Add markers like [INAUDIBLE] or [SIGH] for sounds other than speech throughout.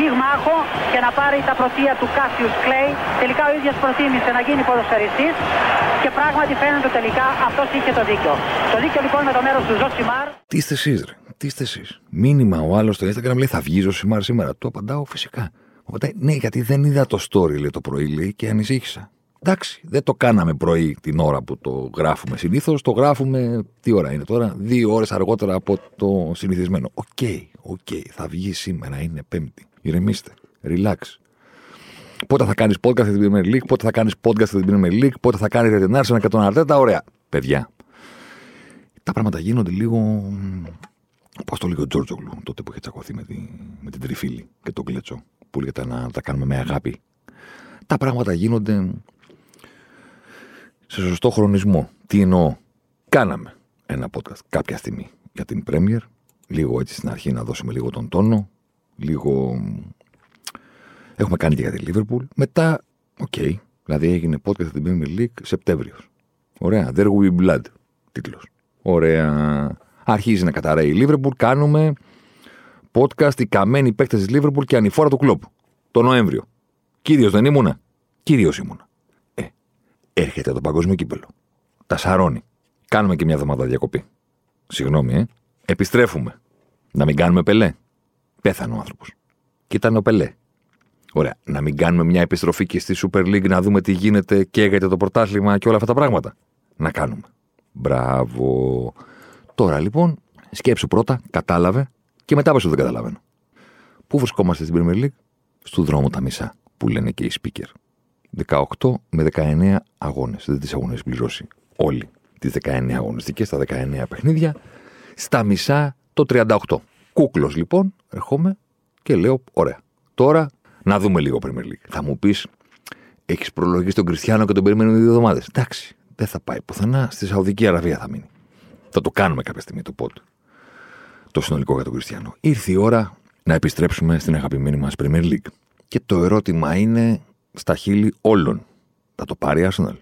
πυγμάχο και να πάρει τα πρωτεία του Κάσιους Κλέη. Τελικά ο ίδιος προτίμησε να γίνει ποδοσφαιριστής και πράγματι φαίνεται τελικά αυτός είχε το δίκιο. Το δίκιο λοιπόν με το μέρος του Ζοσιμάρ. Τι είστε εσείς, ρε; Τι είστε εσείς; Μήνυμα ο άλλος στο Instagram λέει Θα βγει Ζοσιμάρ σήμερα. Το απαντάω φυσικά. Οπότε, ναι, γιατί δεν είδα το story λέει, το πρωί λέει, και ανησύχησα. Εντάξει, δεν το κάναμε πρωί την ώρα που το γράφουμε συνήθως. Το γράφουμε. Τι ώρα είναι τώρα, δύο ώρες αργότερα από το συνηθισμένο. Οκ, okay, οκ, okay, θα βγει σήμερα, είναι Πέμπτη. Ηρεμήστε. Relax. Πότε θα κάνεις podcast για την Premier League, πότε θα κάνεις podcast για την Premier League, πότε θα κάνει για την Arsenal και τον Αρτέτα. Ωραία. Παιδιά. Τα πράγματα γίνονται λίγο. Πώς το λέει ο Τζόρτζογλου τότε που είχε τσακωθεί με, τη, με την τριφύλη και τον κλέτσο, που λέγεται να τα κάνουμε με αγάπη. Τα πράγματα γίνονται σε σωστό χρονισμό. Τι εννοώ; Κάναμε ένα podcast κάποια στιγμή για την Premier. Λίγο έτσι στην αρχή να δώσουμε λίγο τον τόνο. Λίγο. Έχουμε κάνει και για τη Liverpool. Μετά, οκ. Okay. Δηλαδή έγινε podcast για την Premier League Σεπτέμβριος. Ωραία. There will be blood. Τίτλος. Ωραία. Αρχίζει να καταρρέει η Liverpool. Κάνουμε podcast οι καμένοι παίκτες της Liverpool και ανηφόρα του Κλοπ. Το Νοέμβριο. Κύριο δεν ήμουνα. Κύριο ήμουνα. Ε, έρχεται το παγκόσμιο κύπελλο. Τα σαρώνει. Κάνουμε και μια εβδομάδα διακοπή. Συγγνώμη, ε. Επιστρέφουμε. Να μην κάνουμε πελέ. Πέθανε ο άνθρωπος. Και ήταν ο πελέ. Ωραία. Να μην κάνουμε μια επιστροφή και στη Super League να δούμε τι γίνεται και για το πρωτάθλημα και όλα αυτά τα πράγματα. Να κάνουμε. Μπράβο. Τώρα λοιπόν, σκέψου πρώτα, κατάλαβε και μετά πες ότι δεν καταλαβαίνω. Πού βρισκόμαστε στην Premier League? Στου δρόμου τα μισά, που λένε και οι speaker. 18 με 19 αγώνες. Δεν τις έχουν πληρώσει όλοι τις 19 αγωνιστικές, τα 19 παιχνίδια. Στα μισά το 38. Κούκλος λοιπόν, ερχόμαι και λέω: Ωραία. Τώρα να δούμε λίγο Premier League. Θα μου πεις, έχεις προλογίσει τον Κριστιανό και τον περιμένουμε δύο εβδομάδες; Εντάξει, δεν θα πάει πουθενά. Στη Σαουδική Αραβία θα μείνει. Θα το κάνουμε κάποια στιγμή το πότε. Το συνολικό για τον Κριστιανό. Ήρθε η ώρα να επιστρέψουμε στην αγαπημένη μας Premier League. Και το ερώτημα είναι στα χείλη όλων. Θα το πάρει η Arsenal;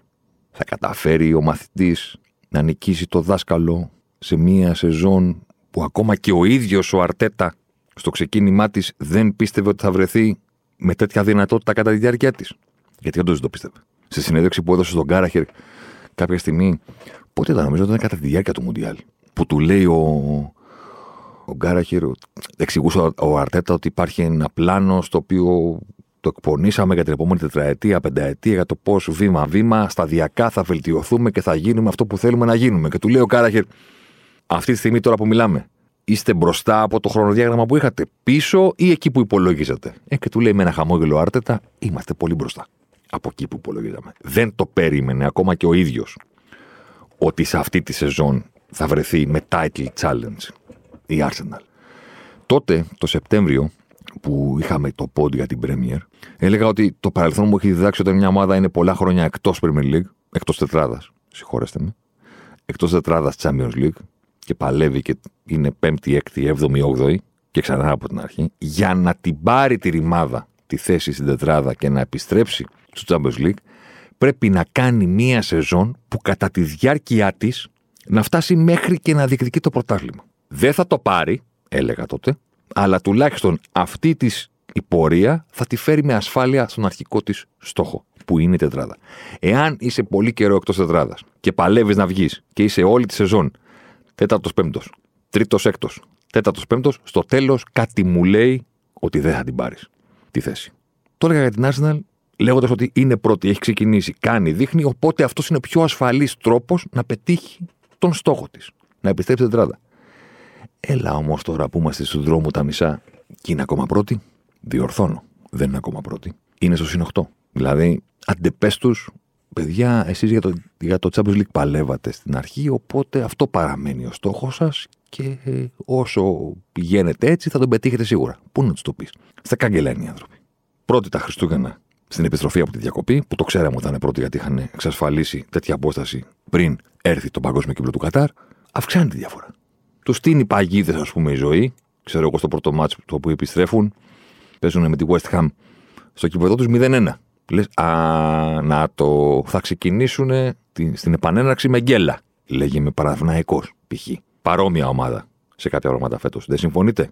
Θα καταφέρει ο μαθητής να νικήσει το δάσκαλο σε μία σεζόν που ακόμα και ο ίδιος ο Αρτέτα στο ξεκίνημά της δεν πίστευε ότι θα βρεθεί με τέτοια δυνατότητα κατά τη διάρκεια της. Γιατί όντως δεν το πίστευε. Στη συνέντευξη που έδωσε στον Κάραχερ κάποια στιγμή, πότε ήταν, νομίζω ότι ήταν κατά τη διάρκεια του Μουντιάλ, που του λέει ο, ο Γκάραχερ, εξηγούσε ο Αρτέτα ότι υπάρχει ένα πλάνο στο οποίο το εκπονήσαμε για την επόμενη τετραετία, πενταετία, για το πώς βήμα-βήμα, σταδιακά θα βελτιωθούμε και θα γίνουμε αυτό που θέλουμε να γίνουμε. Και του λέει ο Κάραχερ, αυτή τη στιγμή τώρα που μιλάμε, είστε μπροστά από το χρονοδιάγραμμα που είχατε, πίσω ή εκεί που υπολόγιζατε. Ε, και του λέει με ένα χαμόγελο Άρτετα, είμαστε πολύ μπροστά. Από εκεί που υπολογίζαμε. Δεν το περίμενε ακόμα και ο ίδιος ότι σε αυτή τη σεζόν θα βρεθεί με title challenge η Arsenal. Τότε, το Σεπτέμβριο, που είχαμε το πόντ για την Premier, έλεγα ότι το παρελθόν μου έχει διδάξει όταν μια ομάδα είναι πολλά χρόνια εκτός Premier League, εκτός τετράδας, συγχωρέστε με, εκτός τετράδας Champions League και παλεύει και είναι πέμπτη, έκτη, έβδομη, όγδοη και ξανά από την αρχή, για να την πάρει τη ρημάδα τη θέση στην τετράδα και να επιστρέψει στο Champions League, πρέπει να κάνει μία σεζόν που κατά τη διάρκεια της να φτάσει μέχρι και να διεκδικεί το πρωτάθλημα. Δεν θα το πάρει, έλεγα τότε, αλλά τουλάχιστον αυτή της η πορεία θα τη φέρει με ασφάλεια στον αρχικό της στόχο, που είναι η τετράδα. Εάν είσαι πολύ καιρό εκτός τετράδας και παλεύεις να βγεις και είσαι όλη τη σεζόν τέταρτος πέμπτος, τρίτος έκτος, τέταρτος πέμπτος, στο τέλος κάτι μου λέει ότι δεν θα την πάρεις τη θέση. Το έλεγα για την Arsenal λέγοντας ότι είναι πρώτη, έχει ξεκινήσει, κάνει, δείχνει, οπότε αυτός είναι ο πιο ασφαλής τρόπος να πετύχει τον στόχο της. Να επιστρέψει τετράδα. Έλα όμως τώρα που είμαστε στον δρόμο τα μισά και είναι ακόμα πρώτη, διορθώνω. Δεν είναι ακόμα πρώτη. Είναι στο συν 8. Δηλαδή, αντεπέστου, παιδιά, εσείς για το, για το Champions League παλεύατε στην αρχή, οπότε αυτό παραμένει ο στόχος σας και ε, όσο πηγαίνετε έτσι θα τον πετύχετε σίγουρα. Πού να τους το πεις. Στα κάγκελα είναι οι άνθρωποι. Πρώτη τα Χριστούγεννα στην επιστροφή από τη διακοπή, που το ξέραμε ότι ήταν πρώτοι γιατί είχαν εξασφαλίσει τέτοια απόσταση πριν έρθει το παγκόσμιο κύκλο του Κατάρ, αυξάνει τη διαφορά. Τους στείνει παγίδες, ας πούμε, η ζωή. Ξέρω εγώ στο πρώτο μάτσο το που επιστρέφουν, παίζουν με τη West Ham στο κυπεδό τους 0-1. Λες, α, να το. Θα ξεκινήσουν στην επανέναρξη με γκέλα. Λέγε με Παραθυναϊκό, π.χ. Παρόμοια ομάδα σε κάποια πράγματα φέτος. Δεν συμφωνείτε;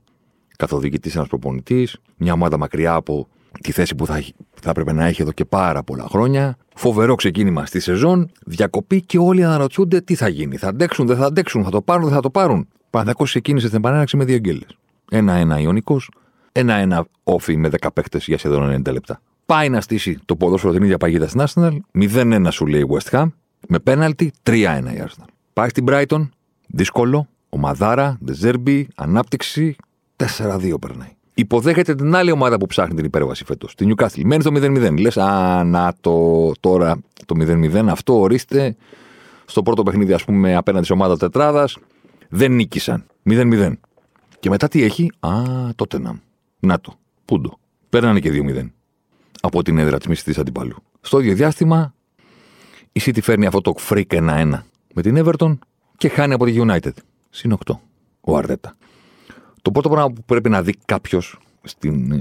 Καθοδηγητής ένας προπονητής, μια ομάδα μακριά από τη θέση που θα, θα έπρεπε να έχει εδώ και πάρα πολλά χρόνια. Φοβερό ξεκίνημα στη σεζόν, διακοπή και όλοι αναρωτιούνται τι θα γίνει. Θα αντέξουν, δεν θα αντέξουν, θα το πάρουν, δεν θα το πάρουν. Παναθυναϊκό ξεκίνησε στην επανέναρξη με δύο γκέλες. Ένα-ένα Ιωνικός, ένα-ένα όφι με 10 παίχτε για σχεδόν 90 λεπτά. Πάει να στήσει το ποδόσφαιρο την ίδια παγίδα στην Arsenal, 0-1 σου λέει West Ham, με πέναλτι 3-1 η Arsenal. Πάει στην Brighton, δύσκολο, ομαδάρα, δεζέρμπι, ανάπτυξη, 4-2 περνάει. Υποδέχεται την άλλη ομάδα που ψάχνει την υπέρβαση φέτος, την Newcastle. Μένει στο 0-0. Λες, α, να το τώρα το 0-0, αυτό ορίστε. Στο πρώτο παιχνίδι, ας πούμε, απέναντι σε ομάδα τετράδας, δεν νίκησαν. 0-0. Και μετά τι έχει, α, τότε να. Να το. Πούντο. Παίρνανε και 2-0. Από την έδρα της μισθή αντιπάλου. Στο ίδιο διάστημα, η City φέρνει αυτό το freak 1-1 με την Everton και χάνει από τη United. Συν 8. Ο Αρδέτα. Το πρώτο πράγμα που πρέπει να δει κάποιος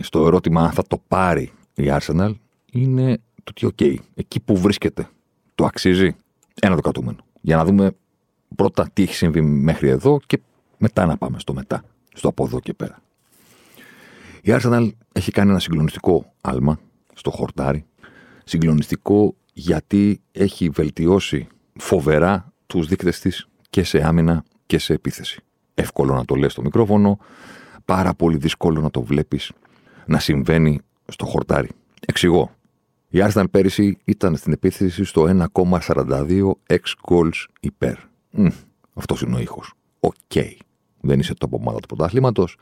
στο ερώτημα αν θα το πάρει η Arsenal είναι το ότι, OK, εκεί που βρίσκεται, το αξίζει. Ένα το κρατούμενο. Για να δούμε πρώτα τι έχει συμβεί μέχρι εδώ και μετά να πάμε στο μετά, στο από εδώ και πέρα. Η Arsenal έχει κάνει ένα συγκλονιστικό άλμα στο χορτάρι. Συγκλονιστικό γιατί έχει βελτιώσει φοβερά τους δείκτες της και σε άμυνα και σε επίθεση. Εύκολο να το λες στο μικρόφωνο, πάρα πολύ δύσκολο να το βλέπεις να συμβαίνει στο χορτάρι. Εξηγώ. Η Arsenal πέρυσι ήταν στην επίθεση στο 1,42 ex goals υπέρ. Αυτός είναι ο ήχος. Οκ. Δεν είσαι το ομάδα του πρωταθλήματος.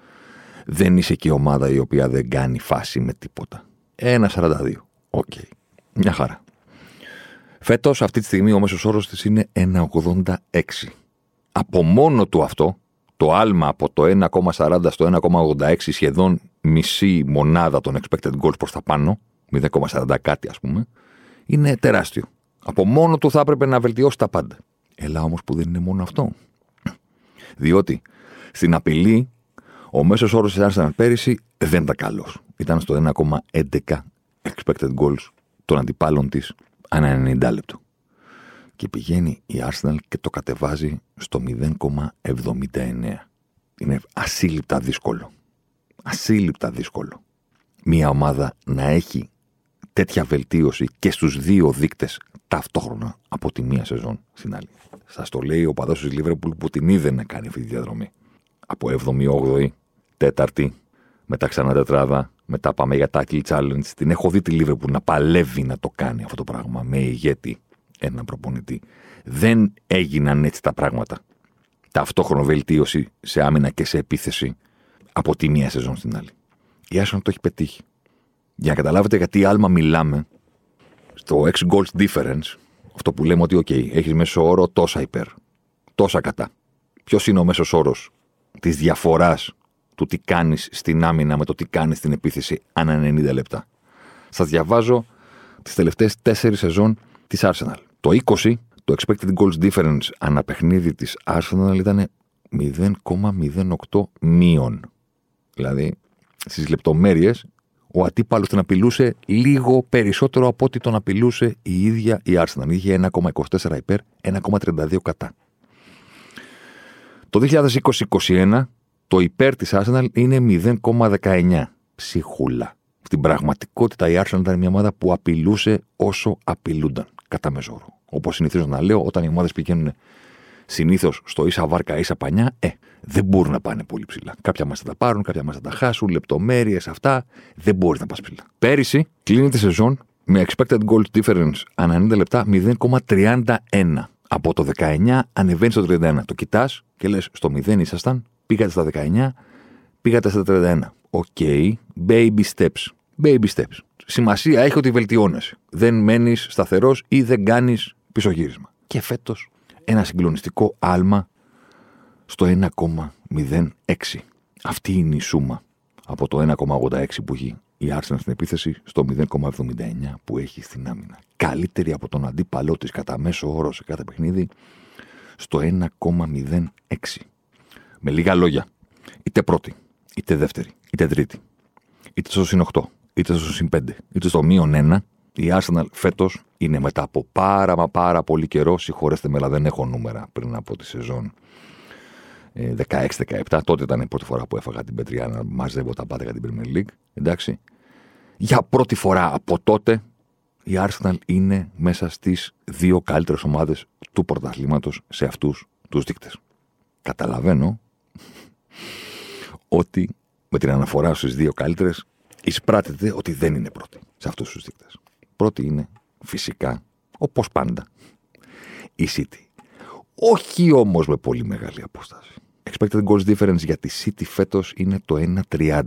Δεν είσαι και ομάδα η οποία δεν κάνει φάση με τίποτα. 1,42. Οκ. Μια χαρά. Φέτος, αυτή τη στιγμή, ο μέσος όρος της είναι 1,86. Από μόνο του αυτό, το άλμα από το 1,40 στο 1,86 σχεδόν μισή μονάδα των expected goals προς τα πάνω, 0,40 κάτι ας πούμε, είναι τεράστιο. Από μόνο του θα έπρεπε να βελτιώσει τα πάντα. Έλα όμως που δεν είναι μόνο αυτό. Διότι στην απειλή ο μέσος όρος της Arsenal πέρυσι δεν ήταν καλός. Ήταν στο 1,11 expected goals των αντιπάλων της ανά 90 λεπτό και πηγαίνει η Arsenal και το κατεβάζει στο 0,79. Είναι ασύλληπτα δύσκολο. Ασύλληπτα δύσκολο. Μια ομάδα να έχει τέτοια βελτίωση και στους δύο δείκτες ταυτόχρονα από τη μία σεζόν στην άλλη. Σας το λέει ο παδός της Λίβερπουλ που την είδε να κάνει αυτή τη διαδρομή. Από 7η, 8η, 4η, μετά ξανά τετράδα, μετά πάμε για tackle challenge. Την έχω δει τη Λίβερπουλ να παλεύει να το κάνει αυτό το πράγμα με ηγέτη έναν προπονητή. Δεν έγιναν έτσι τα πράγματα. Ταυτόχρονο βελτίωση σε άμυνα και σε επίθεση από τη μία σεζόν στην άλλη. Η Άσον το έχει πετύχει. Για να καταλάβετε γιατί άλμα μιλάμε, στο X goals difference, αυτό που λέμε ότι, OK, έχεις μέσο όρο τόσα υπέρ, τόσα κατά. Ποιος είναι ο μέσος όρος της διαφοράς του τι κάνεις στην άμυνα με το τι κάνεις στην επίθεση ανά 90 λεπτά. Σας διαβάζω τις τελευταίες τέσσερις σεζόν της Arsenal. Το 20, το expected goals difference ανά παιχνίδι της Arsenal ήταν 0,08 μείον. Δηλαδή, στις λεπτομέρειες, ο αντίπαλος τον απειλούσε λίγο περισσότερο από ό,τι τον απειλούσε η ίδια η Arsenal. Είχε 1,24 υπέρ, 1,32 κατά. Το 2020-2021 το υπέρ της Arsenal είναι 0,19. Ψυχούλα. Στην πραγματικότητα η Arsenal ήταν μια ομάδα που απειλούσε όσο απειλούνταν κατά μεσόρο. Όπως συνηθίζω να λέω, όταν οι ομάδες πηγαίνουν συνήθως στο ίσα βάρκα, ίσα πανιά, ε, δεν μπορούν να πάνε πολύ ψηλά. Κάποια ματς θα τα πάρουν, κάποια ματς θα τα χάσουν, λεπτομέρειες, αυτά. Δεν μπορείς να πας ψηλά. Πέρυσι κλείνει τη σεζόν με expected goals difference ανά 90 λεπτά 0,31. Από το 19 ανεβαίνει στο 31. Το κοιτάς και λες: Στο 0 ήσασταν, πήγατε στα 19, πήγατε στα 31. Οκ, okay, baby steps. Baby steps. Σημασία έχει ότι βελτιώνεσαι. Δεν μένεις σταθερός ή δεν κάνεις πισωγύρισμα. Και φέτος ένα συγκλονιστικό άλμα στο 1,06. Αυτή είναι η σούμα από το 1,86 που έχει η η Arsenal στην επίθεση στο 0,79 που έχει στην άμυνα. Καλύτερη από τον αντίπαλό της κατά μέσο όρο σε κάθε παιχνίδι στο 1,06. Με λίγα λόγια, είτε πρώτη, είτε δεύτερη, είτε τρίτη, είτε στο συν 8, είτε στο συν 5, είτε στο μείον 1, η Arsenal φέτος είναι μετά από πάρα μα πάρα πολύ καιρό. Συγχωρέστε με, αλλά δεν έχω νούμερα πριν από τη σεζόν 16-17. Ε, Τότε ήταν η πρώτη φορά που έφαγα την Πετριά να μαζεύω τα πάντα για την Premier League. Εντάξει. Για πρώτη φορά από τότε η Arsenal είναι μέσα στις δύο καλύτερες ομάδες του πρωταθλήματος σε αυτούς τους δείκτες. Καταλαβαίνω ότι με την αναφορά στις δύο καλύτερες εισπράτεται ότι δεν είναι πρώτη σε αυτούς τους δείκτες. Πρώτη είναι φυσικά, όπως πάντα, η City. Όχι όμως με πολύ μεγάλη απόσταση. Expected goals difference για τη City φέτος είναι το 1,30.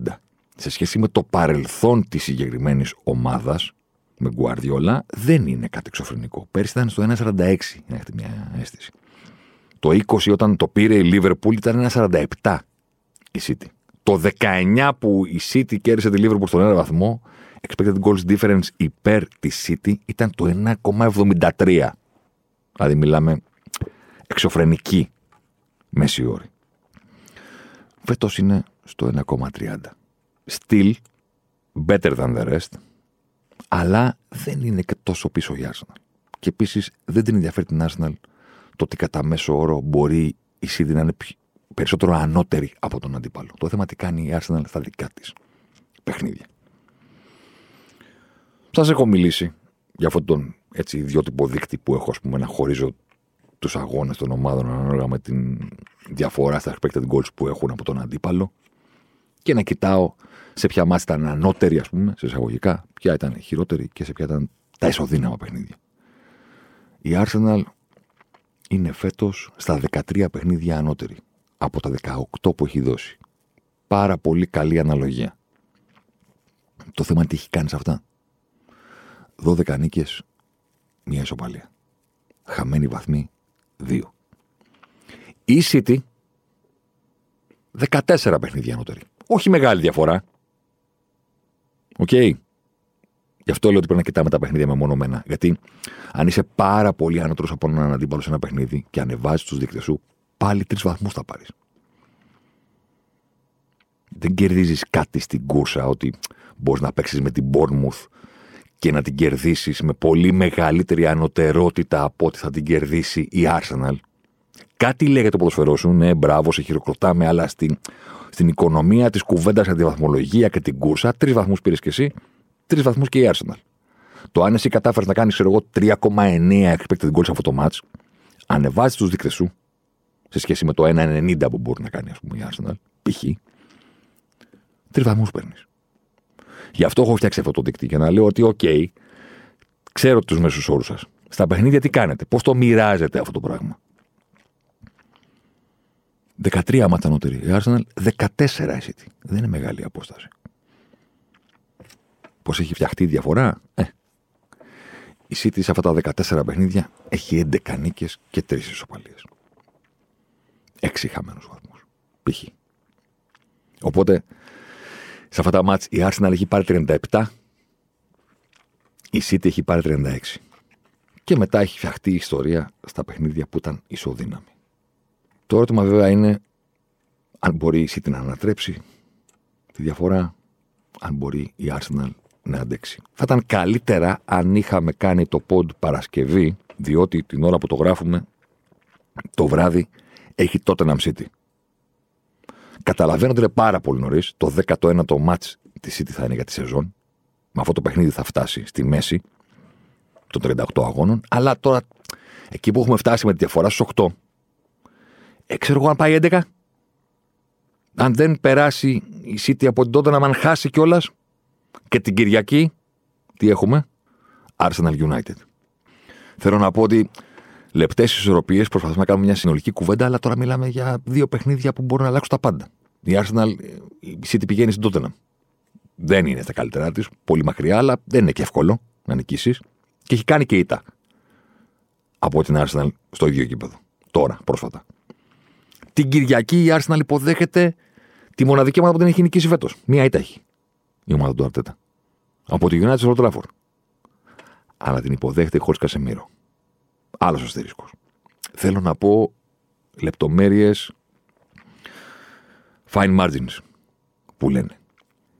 Σε σχέση με το παρελθόν της συγκεκριμένης ομάδας, με Guardiola, δεν είναι κάτι εξωφρενικό. Πέρσι ήταν στο 1,46, να έχετε μια αίσθηση. Το 20 όταν το πήρε η Liverpool ήταν 1,47 η City. Το 19 που η City κέρδισε τη Liverpool στον ένα βαθμό, expected goals difference υπέρ της City ήταν το 1,73. Δηλαδή μιλάμε εξωφρενική μέση όρη. Φέτος είναι στο 1,30. Still better than the rest, αλλά δεν είναι και τόσο πίσω η Arsenal. Και επίσης δεν την ενδιαφέρει την Arsenal το ότι κατά μέσο όρο μπορεί η City να είναι περισσότερο ανώτερη από τον αντίπαλο. Το θέμα τι κάνει η Arsenal στα δικά της παιχνίδια. Σας έχω μιλήσει για αυτόν τον έτσι, ιδιότυπο δείκτη που έχω, ας πούμε, να χωρίζω τους αγώνες των ομάδων ανάλογα με την διαφορά στα expected goals που έχουν από τον αντίπαλο και να κοιτάω σε ποια μάτια ήταν ανώτερη, ας πούμε, σε εισαγωγικά, ποια ήταν χειρότερη και σε ποια ήταν τα ισοδύναμα παιχνίδια. Η Arsenal είναι φέτος στα 13 παιχνίδια ανώτερη από τα 18 που έχει δώσει. Πάρα πολύ καλή αναλογία. Το θέμα τι έχει κάνει σε αυτά. 12 νίκες, μία ισοπαλία. Χαμένη βαθμή, δύο. Η City, 14 παιχνίδια ανώτερη. Όχι μεγάλη διαφορά. Οκ. Okay. Γι' αυτό λέω ότι πρέπει να κοιτάμε τα παιχνίδια μεμονωμένα. Γιατί αν είσαι πάρα πολύ ανώτερος από έναν αντίπαλο σε ένα παιχνίδι και ανεβάζεις τους δείκτες σου, πάλι τρεις βαθμούς θα πάρεις. Δεν κερδίζεις κάτι στην κούρσα ότι μπορείς να παίξεις με την Bournemouth και να την κερδίσεις με πολύ μεγαλύτερη ανωτερότητα από ότι θα την κερδίσει η Arsenal. Κάτι λέγεται το ποδόσφαιρό σου, ναι, μπράβο, σε χειροκροτάμε, αλλά στην, στην οικονομία της κουβέντας για τη βαθμολογία και την κούρσα, τρεις βαθμούς πήρες και εσύ, τρεις βαθμούς και η Arsenal. Το αν εσύ κατάφερες να κάνεις, ξέρω εγώ, 3,9 expected goals αυτό το ματς, ανεβάζεις τους δείκτες σου σε σχέση με το 1,90 που μπορεί να κάνει, ας πούμε, η Arsenal, π.χ. Τρεις βαθμούς παίρνεις. Γι' αυτό έχω φτιάξει αυτό το δείκτη για να λέω ότι, οκ, ξέρω τους μέσους όρους σας. Στα παιχνίδια τι κάνετε, πώς το μοιράζετε αυτό το πράγμα. 13 μάτσα νότερη. Η Arsenal 14 η Δεν είναι μεγάλη απόσταση. Πώς έχει φτιαχτεί η διαφορά, ε. Η City σε αυτά τα 14 παιχνίδια έχει 11 νίκες και 3 ισοπαλίες. 6 χαμένους βαθμούς. Π.χ. Οπότε σε αυτά τα μάτς η Arsenal έχει πάρει 37, η City έχει πάρει 36. Και μετά έχει φτιαχτεί η ιστορία στα παιχνίδια που ήταν ισοδύναμη. Το ερώτημα βέβαια είναι αν μπορεί η City να ανατρέψει τη διαφορά, αν μπορεί η Arsenal να αντέξει. Θα ήταν καλύτερα αν είχαμε κάνει το pod Παρασκευή, διότι την ώρα που το γράφουμε, το βράδυ έχει τότε να City. Καταλαβαίνω ότι είναι πάρα πολύ νωρίς. Το 19ο match της City θα είναι για τη σεζόν. Με αυτό το παιχνίδι θα φτάσει στη μέση των 38 αγώνων. Αλλά τώρα, εκεί που έχουμε φτάσει με τη διαφορά στους 8, ε, ξέρω εγώ αν πάει 11. Αν δεν περάσει η City από την τότε να μαν χάσει κιόλας και την Κυριακή, τι έχουμε, Arsenal United. Θέλω να πω ότι λεπτές ισορροπίες προσπαθούμε να κάνουμε μια συνολική κουβέντα, αλλά τώρα μιλάμε για δύο παιχνίδια που μπορούν να αλλάξουν τα πάντα. Η Arsenal, η City πηγαίνει στην Tottenham. Δεν είναι στα καλύτερά της, πολύ μακριά, αλλά δεν είναι και εύκολο να νικήσεις. Και έχει κάνει και ήττα από την Arsenal στο ίδιο γήπεδο. Τώρα, πρόσφατα. Την Κυριακή η Arsenal υποδέχεται τη μοναδική ομάδα που δεν έχει νικήσει φέτος. Μία ήττα έχει η ομάδα του Αρτέτα. Από τη United στο Old Trafford. Αλλά την υποδέχεται χωρίς Κασεμίρο. Άλλος αστερίσκος. Θέλω να πω λεπτομέρειες fine margins που λένε.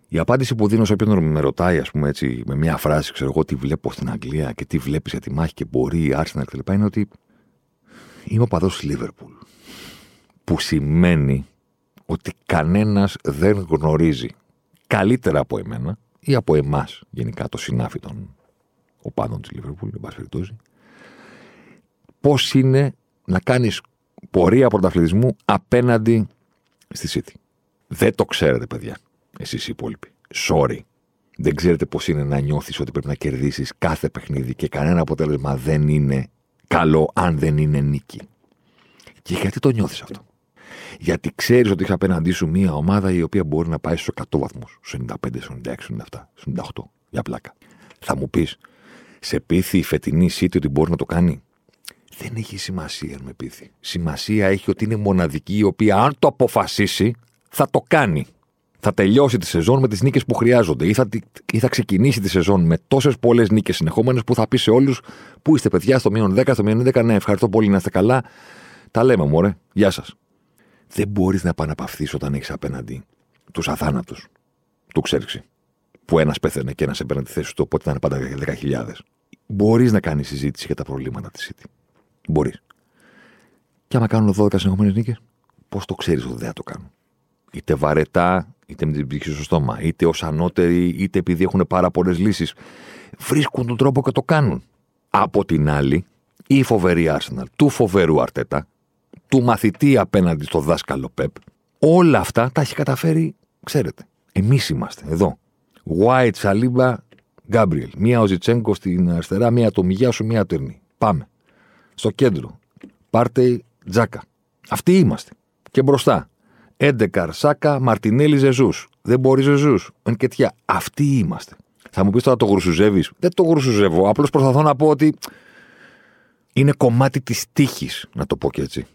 Η απάντηση που δίνω σε όποιον με ρωτάει, ας πούμε έτσι, με μια φράση, ξέρω εγώ, τι βλέπω στην Αγγλία και τι βλέπεις για τη μάχη και μπορεί η Arsenal κτλ. είναι ότι είμαι ο παδός Λίβερπουλ. Που σημαίνει ότι κανένας δεν γνωρίζει καλύτερα από εμένα ή από εμάς γενικά το συνάφι των οπάδων της Λίβερπουλ, εν πάση περιπτώσει, πώς είναι να κάνεις πορεία πρωταθλητισμού απέναντι στη City; Δεν το ξέρετε, παιδιά, εσείς οι υπόλοιποι. Sorry. Δεν ξέρετε πώς είναι να νιώθεις ότι πρέπει να κερδίσεις κάθε παιχνίδι και κανένα αποτέλεσμα δεν είναι καλό αν δεν είναι νίκη. Και γιατί το νιώθεις αυτό; Γιατί ξέρεις ότι έχει απέναντί σου μια ομάδα η οποία μπορεί να πάει στους 100 βαθμούς, στους 95, στους 96, στους 97, στους 98. Για πλάκα. Θα μου πεις, σε πείθει η φετινή City ότι μπορεί να το κάνει; Δεν έχει σημασία με πείθει. Σημασία έχει ότι είναι μοναδική η οποία αν το αποφασίσει θα το κάνει. Θα τελειώσει τη σεζόν με τις νίκες που χρειάζονται ή θα, ή θα ξεκινήσει τη σεζόν με τόσες πολλές νίκες συνεχόμενες που θα πει σε όλους που είστε παιδιά στο μείον 10, στο μείον 11. Ναι, ευχαριστώ πολύ να είστε καλά. Τα λέμε, μωρέ. Γεια σας. Δεν μπορείς να επαναπαυθείς όταν έχεις απέναντι τους αθάνατους. Του ξέρξει. Που ένας πέθανε και ένας έπαιρνε τη θέση του, οπότε ήταν πάντα 10.000. Μπορείς να κάνεις συζήτηση για τα προβλήματα της City. Μπορείς. Και άμα κάνουν 12 συνεχόμενες νίκες, πώς το ξέρεις ότι δεν θα το κάνουν. Είτε βαρετά, είτε με την ψυχή στο στόμα, είτε ως ανώτεροι, είτε επειδή έχουν πάρα πολλές λύσεις. Βρίσκουν τον τρόπο και το κάνουν. Από την άλλη, η φοβερή Arsenal, του φοβερού Αρτέτα, του μαθητή απέναντι στο δάσκαλο Πεπ, όλα αυτά τα έχει καταφέρει, ξέρετε. Εμείς είμαστε εδώ. White, Σαλίμπα, Γκάμπριελ. Μία ο Ζιτσέγκο στην αριστερά, μία το Μιγιάσου, μία Τερνή. Πάμε. Στο κέντρο. Πάρτε Τζάκα. Αυτοί είμαστε. Και μπροστά. Έντεκαρ, Σάκα, Μαρτινέλη, Ζεζούς. Δεν μπορεί Ζεζούς. Εν και Αυτοί είμαστε. Θα μου πεις τώρα το γρουσουζεύει. Δεν το γρουσουζεύω. Απλώς προσπαθώ να πω ότι είναι κομμάτι της τύχης, να το πω και έτσι.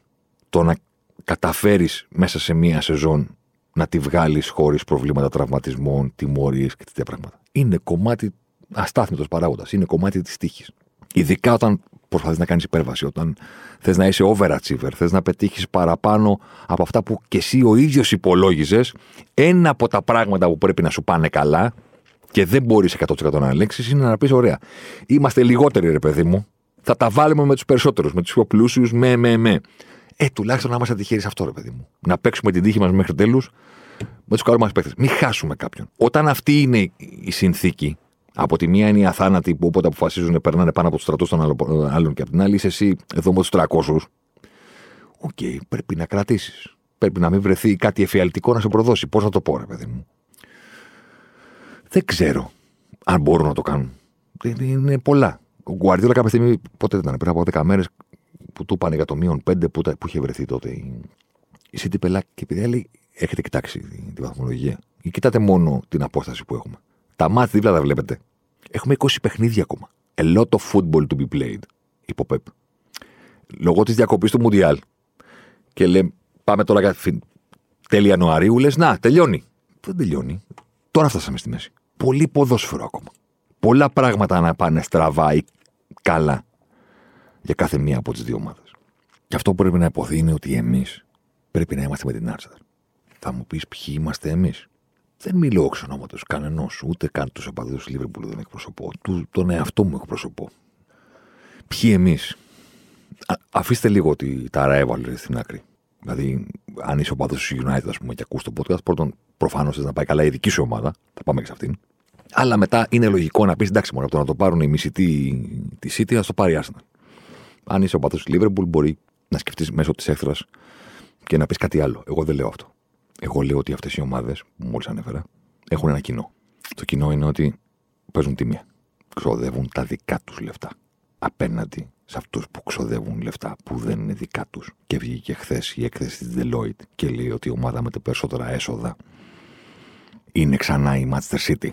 Το να καταφέρεις μέσα σε μία σεζόν να τη βγάλεις χωρίς προβλήματα τραυματισμών, τιμωρίες και τέτοια πράγματα. Είναι κομμάτι αστάθμητος παράγοντας. Είναι κομμάτι της τύχης. Ειδικά όταν προσπαθείς να κάνεις υπέρβαση, όταν θες να είσαι overachiever, θες να πετύχεις παραπάνω από αυτά που και εσύ ο ίδιος υπολόγιζες, ένα από τα πράγματα που πρέπει να σου πάνε καλά και δεν μπορείς 100% να ελέγξεις είναι να πεις: Ωραία, είμαστε λιγότεροι, ρε παιδί μου. Θα τα βάλουμε με τους περισσότερους, με τους πιο πλούσιους, με, με, με. Ε, τουλάχιστον να είμαστε τυχεροί σε αυτό, ρε παιδί μου. Να παίξουμε την τύχη μας μέχρι τέλους με τους καλούς μας παίκτες. Μην χάσουμε κάποιον. Όταν αυτή είναι η συνθήκη, από τη μία είναι οι αθάνατοι που όποτε αποφασίζουν περνάνε πάνω από τους στρατούς των άλλων και από την άλλη είσαι εσύ εδώ με τους 300. OK, okay, πρέπει να κρατήσεις. Πρέπει να μην βρεθεί κάτι εφιαλτικό να σε προδώσει. Πώς να το πω, ρε παιδί μου. Δεν ξέρω αν μπορούν να το κάνουν. Είναι πολλά. Ο Γκουαρδιόλα κάποια στιγμή, πότε ήταν, πριν από 10 μέρες, που του πάνε για το μείον 5 που, που είχε βρεθεί τότε η, η City Πελάκ. Και επειδή λέει, έχετε κοιτάξει τη βαθμολογία. Ή κοιτάτε μόνο την απόσταση που έχουμε. Τα μάτια δίπλα τα βλέπετε. Έχουμε 20 παιχνίδια ακόμα. A lot of football to be played, είπε ο Πεπ. Λόγω της διακοπής του Μουντιάλ. Και λέει, πάμε τώρα για τέλη Ιανουαρίου, λες, να, τελειώνει. Δεν τελειώνει. Τώρα φτάσαμε στη μέση. Πολύ ποδόσφαιρο ακόμα. Πολλά πράγματα να πάνε στραβά ή καλά για κάθε μία από τις δύο ομάδες. Και αυτό που πρέπει να υποθεί είναι ότι εμείς πρέπει να είμαστε με την Άρσεναλ. Θα μου πεις ποιοι είμαστε εμείς. Δεν μιλώ εξ ονόματος κανενός, ούτε καν τους οπαδού του Λίβερπουλ δεν εκπροσωπώ. Τους, τον εαυτό μου εκπροσωπώ. Ποιοι εμείς. Αφήστε λίγο ότι τα έβαλε στην άκρη. Δηλαδή, αν είσαι οπαδό του United, ας πούμε, και ακούς το podcast, πρώτον, προφανώς θες να πάει καλά η δική σου ομάδα. Θα πάμε και σε αυτήν. Αλλά μετά είναι λογικό να πεις εντάξει, μόνο από το να το πάρουν οι μισητοί τη City, να το πάρει Arsenal. Αν είσαι οπαδό του Liverpool, μπορεί να σκεφτείς μέσω της έθρα και να πεις κάτι άλλο. Εγώ δεν λέω αυτό. Εγώ λέω ότι αυτές οι ομάδες που μόλις ανέφερα έχουν ένα κοινό. Το κοινό είναι ότι παίζουν τιμία. Ξοδεύουν τα δικά τους λεφτά απέναντι σε αυτούς που ξοδεύουν λεφτά που δεν είναι δικά τους. Και βγήκε χθες η έκθεση της Deloitte και λέει ότι η ομάδα με τα περισσότερα έσοδα είναι ξανά η Manchester City.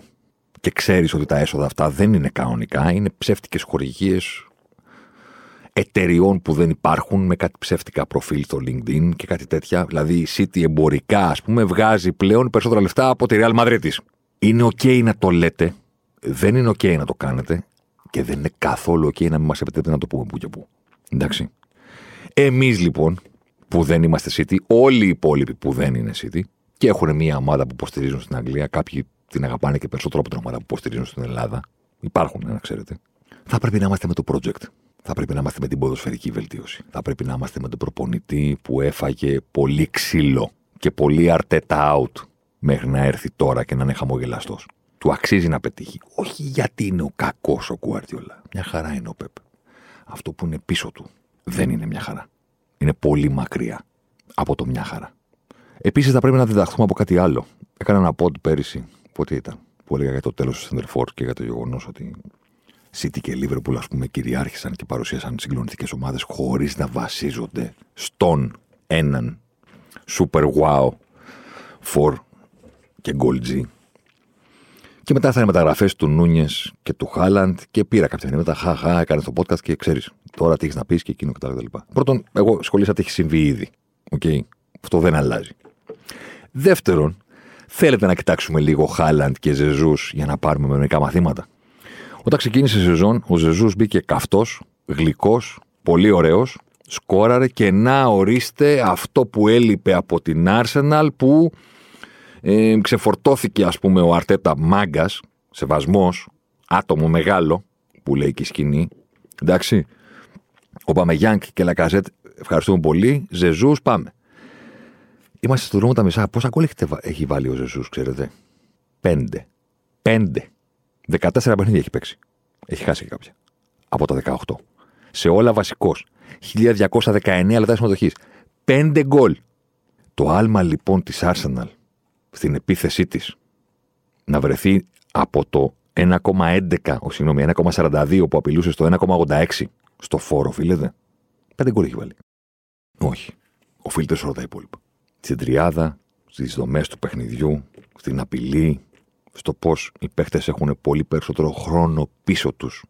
Και ξέρεις ότι τα έσοδα αυτά δεν είναι κανονικά, είναι ψεύτικες χορηγίες εταιριών που δεν υπάρχουν με κάτι ψεύτικα προφίλ στο LinkedIn και κάτι τέτοια. Δηλαδή η City εμπορικά, ας πούμε, βγάζει πλέον περισσότερα λεφτά από τη Real Madrid. Είναι OK να το λέτε, δεν είναι OK να το κάνετε και δεν είναι καθόλου OK να μην μας επιτρέπετε να το πούμε που και που. Εντάξει. Εμείς λοιπόν, που δεν είμαστε City, όλοι οι υπόλοιποι που δεν είναι City και έχουν μια ομάδα που υποστηρίζουν στην Αγγλία, κάποιοι την αγαπάνε και περισσότερο από την ομάδα που υποστηρίζουν στην Ελλάδα. Υπάρχουν, να ξέρετε. Θα πρέπει να είμαστε με το project. Θα πρέπει να είμαστε με την ποδοσφαιρική βελτίωση. Θα πρέπει να είμαστε με τον προπονητή που έφαγε πολύ ξύλο και πολύ αρτέτα out μέχρι να έρθει τώρα και να είναι χαμογελαστός. Του αξίζει να πετύχει. Όχι γιατί είναι ο κακός ο Κουαρτιόλα. Μια χαρά είναι ο Πεπ. Αυτό που είναι πίσω του δεν είναι μια χαρά. Είναι πολύ μακριά από το μια χαρά. Επίσης θα πρέπει να διδαχθούμε από κάτι άλλο. Έκανα ένα pod πέρυσι. Πότε ήταν. Που έλεγα για το τέλος του Σεντερφόρ και για το γεγονός ότι City και Liverpool, ας πούμε, κυριάρχησαν και παρουσίασαν συγκλονιστικές ομάδες χωρίς να βασίζονται στον έναν super wow for και goal G. Και μετά θα είναι μεταγραφές του Νούνιες και του Χάλαντ και πήρα κάποια μηνύματα. Χαχά, έκανε το podcast και ξέρεις τώρα τι έχεις να πεις και εκείνο κτλ. Πρώτον, εγώ σχολίασα ότι έχει συμβεί ήδη. Okay. Αυτό δεν αλλάζει. Δεύτερον, θέλετε να κοιτάξουμε λίγο Χάλαντ και Ζεζούς για να πάρουμε μερικά μαθήματα; Όταν ξεκίνησε η σεζόν, ο Ζεζούς μπήκε καυτός, γλυκός, πολύ ωραίος, σκόραρε και να ορίστε αυτό που έλειπε από την Arsenal που ε, ξεφορτώθηκε ας πούμε ο Αρτέτα μάγκας, σεβασμός, άτομο μεγάλο που λέει και η σκηνή. Εντάξει. Ο Παμεγιάνκ και Λακαζέτ, ευχαριστούμε πολύ. Ζεζούς, πάμε. Είμαστε στο δρόμο τα μισά. Πόσα γκολ έχει βάλει ο Ζεζούς, ξέρετε; Πέντε. Πέντε. 14 παιχνίδια έχει παίξει. Έχει χάσει κάποια. Από τα 18. Σε όλα βασικός. 1219 λεπτά συμμετοχής. 5 γκολ. Το άλμα λοιπόν της Arsenal στην επίθεσή της να βρεθεί από το 1,11, ο συγγνώμη, 1,42 που απειλούσε στο 1,86 στο φόρο, φίλετε. Πέντε γκολ έχει βάλει. Όχι. Οφείλεται σε όλα τα υπόλοιπα. Στην τριάδα, στις δομές του παιχνιδιού, στην απειλή, στο πώς οι παίχτες έχουν πολύ περισσότερο χρόνο πίσω τους,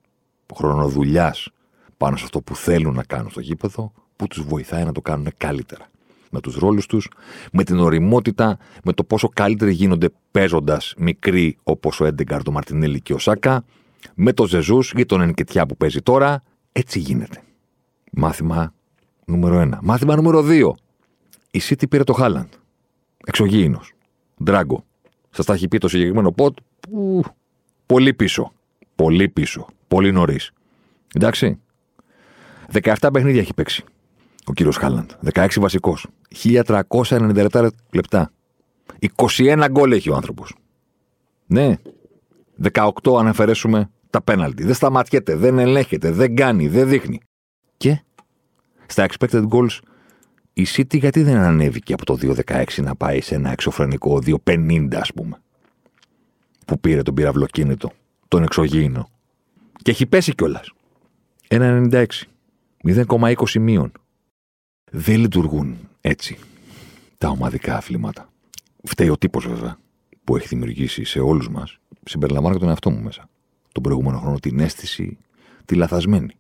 χρόνο δουλειάς πάνω σε αυτό που θέλουν να κάνουν στο γήπεδο, που τους βοηθάει να το κάνουν καλύτερα. Με τους ρόλους τους, με την οριμότητα, με το πόσο καλύτεροι γίνονται παίζοντας μικροί όπως ο Έντεγκαρ, το Μαρτινέλη και ο Σάκα, με το Ζεζούς ή τον Ενκετιά που παίζει τώρα. Έτσι γίνεται. Μάθημα νούμερο 1. Μάθημα νούμερο 2. Η City πήρε το Χάλαντ. Εξωγήινος. Ντράγκο. Σας τα έχει πει το συγκεκριμένο πότ. Που... Πολύ πίσω. Πολύ πίσω. Πολύ νωρίς. Εντάξει. 17 παιχνίδια έχει παίξει ο κύριος Χάλαντ. 16 βασικός. 1397 λεπτά. 21 γκολ έχει ο άνθρωπος. Ναι. 18 αν αφαιρέσουμε τα πέναλτι. Δεν σταματιέται, δεν ελέγχεται, δεν κάνει, δεν δείχνει. Και στα expected goals η City γιατί δεν ανέβηκε από το 2.16 να πάει σε ένα εξωφρενικό 2.50 ας πούμε. Που πήρε τον πυραυλοκίνητο, τον εξωγήινο. Και έχει πέσει κιόλας. 1.96. 0,20 μείον. Δεν λειτουργούν έτσι τα ομαδικά αθλήματα. Φταίει ο τύπος βέβαια που έχει δημιουργήσει σε όλους μας, συμπεριλαμβάνω και τον εαυτό μου μέσα, τον προηγούμενο χρόνο την αίσθηση τη λαθασμένη.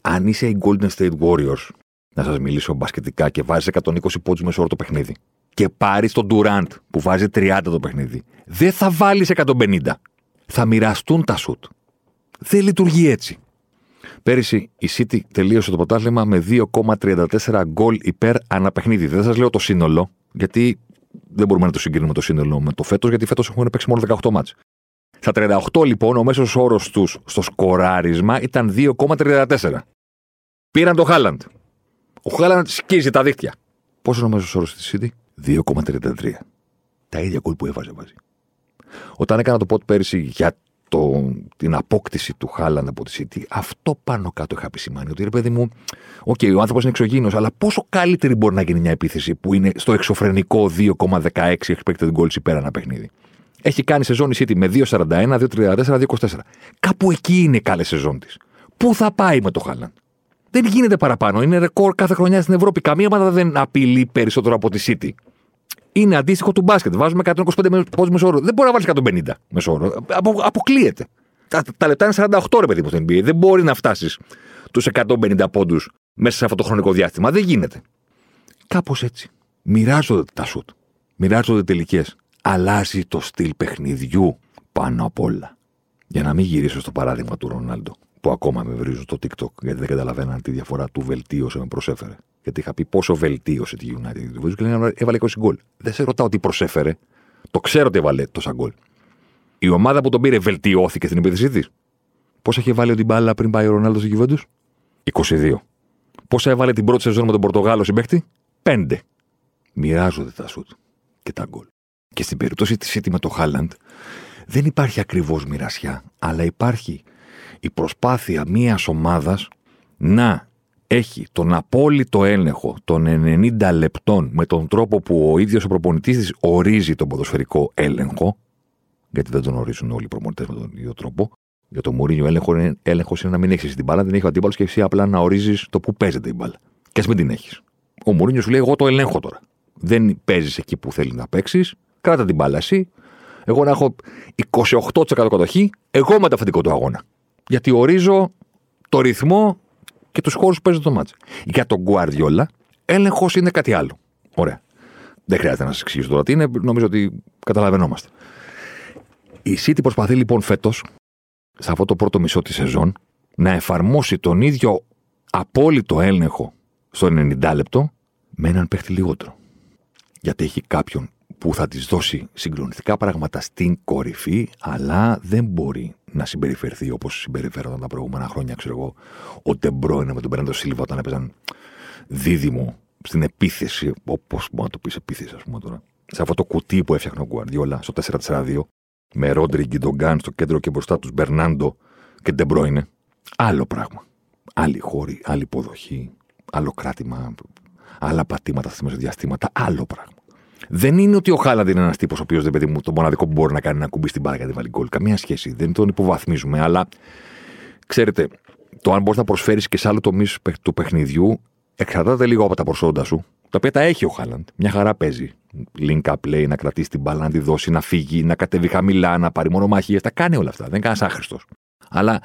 Αν είσαι οι Golden State Warriors να σας μιλήσω μπασκετικά και βάζεις 120 πόντους μέσα το παιχνίδι και πάρεις τον Durant που βάζει 30 το παιχνίδι, δεν θα βάλεις 150. Θα μοιραστούν τα σουτ. Δεν λειτουργεί έτσι. Πέρυσι η City τελείωσε το πρωτάθλημα με 2,34 γκολ υπέρ ανά παιχνίδι. Δεν σας λέω το σύνολο, γιατί δεν μπορούμε να το συγκρίνουμε το σύνολο με το φέτος, γιατί φέτος έχουν παίξει μόνο 18 ματς. Στα 38 λοιπόν, ο μέσος όρος τους στο σκοράρισμα ήταν 2,34. Πήραν το Χάλαντ. Ο Χάλαντ σκίζει τα δίχτυα. Πόσο είναι ο μέσο όρο τη City, 2,33. Τα ίδια γκολ που έβαζε μαζί. Όταν έκανα το pod πέρυσι για το, την απόκτηση του Χάλαντ από τη City, αυτό πάνω κάτω είχα επισημάνει. Ότι ρε παιδί μου, OK, okay, ο άνθρωπος είναι εξωγήινος, αλλά πόσο καλύτερη μπορεί να γίνει μια επίθεση που είναι στο εξωφρενικό 2,16 expected goals υπέρ ένα παιχνίδι. Έχει κάνει σεζόν η City με 2,41, 2,34, 2,24. Κάπου εκεί είναι η καλή σεζόν της. Πού θα πάει με το Χάλαντ; Δεν γίνεται παραπάνω. Είναι ρεκόρ κάθε χρονιά στην Ευρώπη. Καμία ομάδα δεν απειλεί περισσότερο από τη City. Είναι αντίστοιχο του μπάσκετ. Βάζουμε 125 πόντου μεσόωρο. Δεν μπορεί να βάλεις 150 μεσόωρο. Απο, αποκλείεται. Τα, τα λεπτά είναι 48 ρε παιδί μου στο NBA. Δεν μπορεί να φτάσεις τους 150 πόντους μέσα σε αυτό το χρονικό διάστημα. Δεν γίνεται. Κάπως έτσι. Μοιράζονται τα σουτ. Μοιράζονται τελικές. Αλλάζει το στυλ παιχνιδιού πάνω απ' όλα. Για να μην γυρίσω στο παράδειγμα του Ρονάλντο, που ακόμα με βρίζουν στο TikTok, γιατί δεν καταλαβαίναν τη διαφορά του βελτίωσε με προσέφερε. Γιατί είχα πει πόσο βελτίωσε τη United. Και λένε έβαλε 20 γκολ. Δεν σε ρωτάω τι προσέφερε. Το ξέρω ότι έβαλε τόσα γκολ. Η ομάδα που τον πήρε βελτιώθηκε στην επίθεσή της. Πόσα είχε βάλει την μπάλα πριν πάει ο Ρονάλντος στο κυβέρνου 22. Πόσα έβαλε την πρώτη σεζόν με τον Πορτογάλο συμπέχτη, 5. Μοιράζονται τα σουτ και τα γκολ. Και στην περίπτωση της City με το Χάλαντ, δεν υπάρχει ακριβώς μοιρασιά, αλλά υπάρχει η προσπάθεια μια ομάδας να έχει τον απόλυτο έλεγχο των 90 λεπτών με τον τρόπο που ο ίδιος ο προπονητής της ορίζει τον ποδοσφαιρικό έλεγχο, γιατί δεν τον ορίζουν όλοι οι προπονητές με τον ίδιο τρόπο. Για τον Μουρίνιο, έλεγχο είναι, έλεγχος είναι να μην έχεις την μπάλα, δεν έχεις ο αντίπαλος και εσύ απλά να ορίζεις το που παίζεται η μπάλα. Και ας μην την έχεις. Ο Μουρίνιος σου λέει: Εγώ το ελέγχω τώρα. Δεν παίζεις εκεί που θέλεις να παίξεις, κράτα την μπάλα εσύ. Εγώ να έχω 28% κατοχή, εγώ με το αφεντικό του αγώνα. Γιατί ορίζω το ρυθμό και τους χώρους που παίζει το μάτς. Για τον Guardiola, έλεγχος είναι κάτι άλλο. Ωραία. Δεν χρειάζεται να σας εξηγήσω τώρα τι είναι, νομίζω ότι καταλαβαίνόμαστε. Η City προσπαθεί λοιπόν φέτος, σε αυτό το πρώτο μισό της σεζόν, να εφαρμόσει τον ίδιο απόλυτο έλεγχο στο 90 λεπτό με έναν παίχτη λιγότερο. Γιατί έχει κάποιον που θα της δώσει συγκλονιστικά πράγματα στην κορυφή, αλλά δεν μπορεί να συμπεριφερθεί όπως συμπεριφέρονταν τα προηγούμενα χρόνια, ξέρω εγώ, ο Ντεμπρόινε με τον Μπέρντο Σίλβα όταν έπαιζαν δίδυμο στην επίθεση, όπως μπορεί να το πεις επίθεση, ας πούμε τώρα. Σε αυτό το κουτί που έφτιαχνε ο Γκουαρδιόλα στο 4-4-2, με Ρόντρι, Γκιουντογκάν στο κέντρο και μπροστά τους Μπερνάρντο και Ντεμπρόινε. Άλλο πράγμα. Άλλοι χώροι, άλλη υποδοχή, άλλο κράτημα, άλλα πατήματα στα μεσοδιαστήματα, άλλο πράγμα. Δεν είναι ότι ο Χάλαντ είναι ένας τύπος ο οποίος δεν παιδί μου το μοναδικό που μπορεί να κάνει να ακουμπήσει την μπάλα για να βάλει γκολ. Καμία σχέση. Δεν τον υποβαθμίζουμε. Αλλά ξέρετε, το αν μπορείς να προσφέρεις και σε άλλους τομείς του παιχνιδιού εξαρτάται λίγο από τα προσόντα σου. Τα οποία τα έχει ο Χάλαντ. Μια χαρά παίζει. Link up play, να κρατήσει την μπάλα, να τη δώσει, να φύγει, να κατεβεί χαμηλά, να πάρει μόνο μαχίε. Τα κάνει όλα αυτά. Δεν είναι κανένας άχρηστος. Αλλά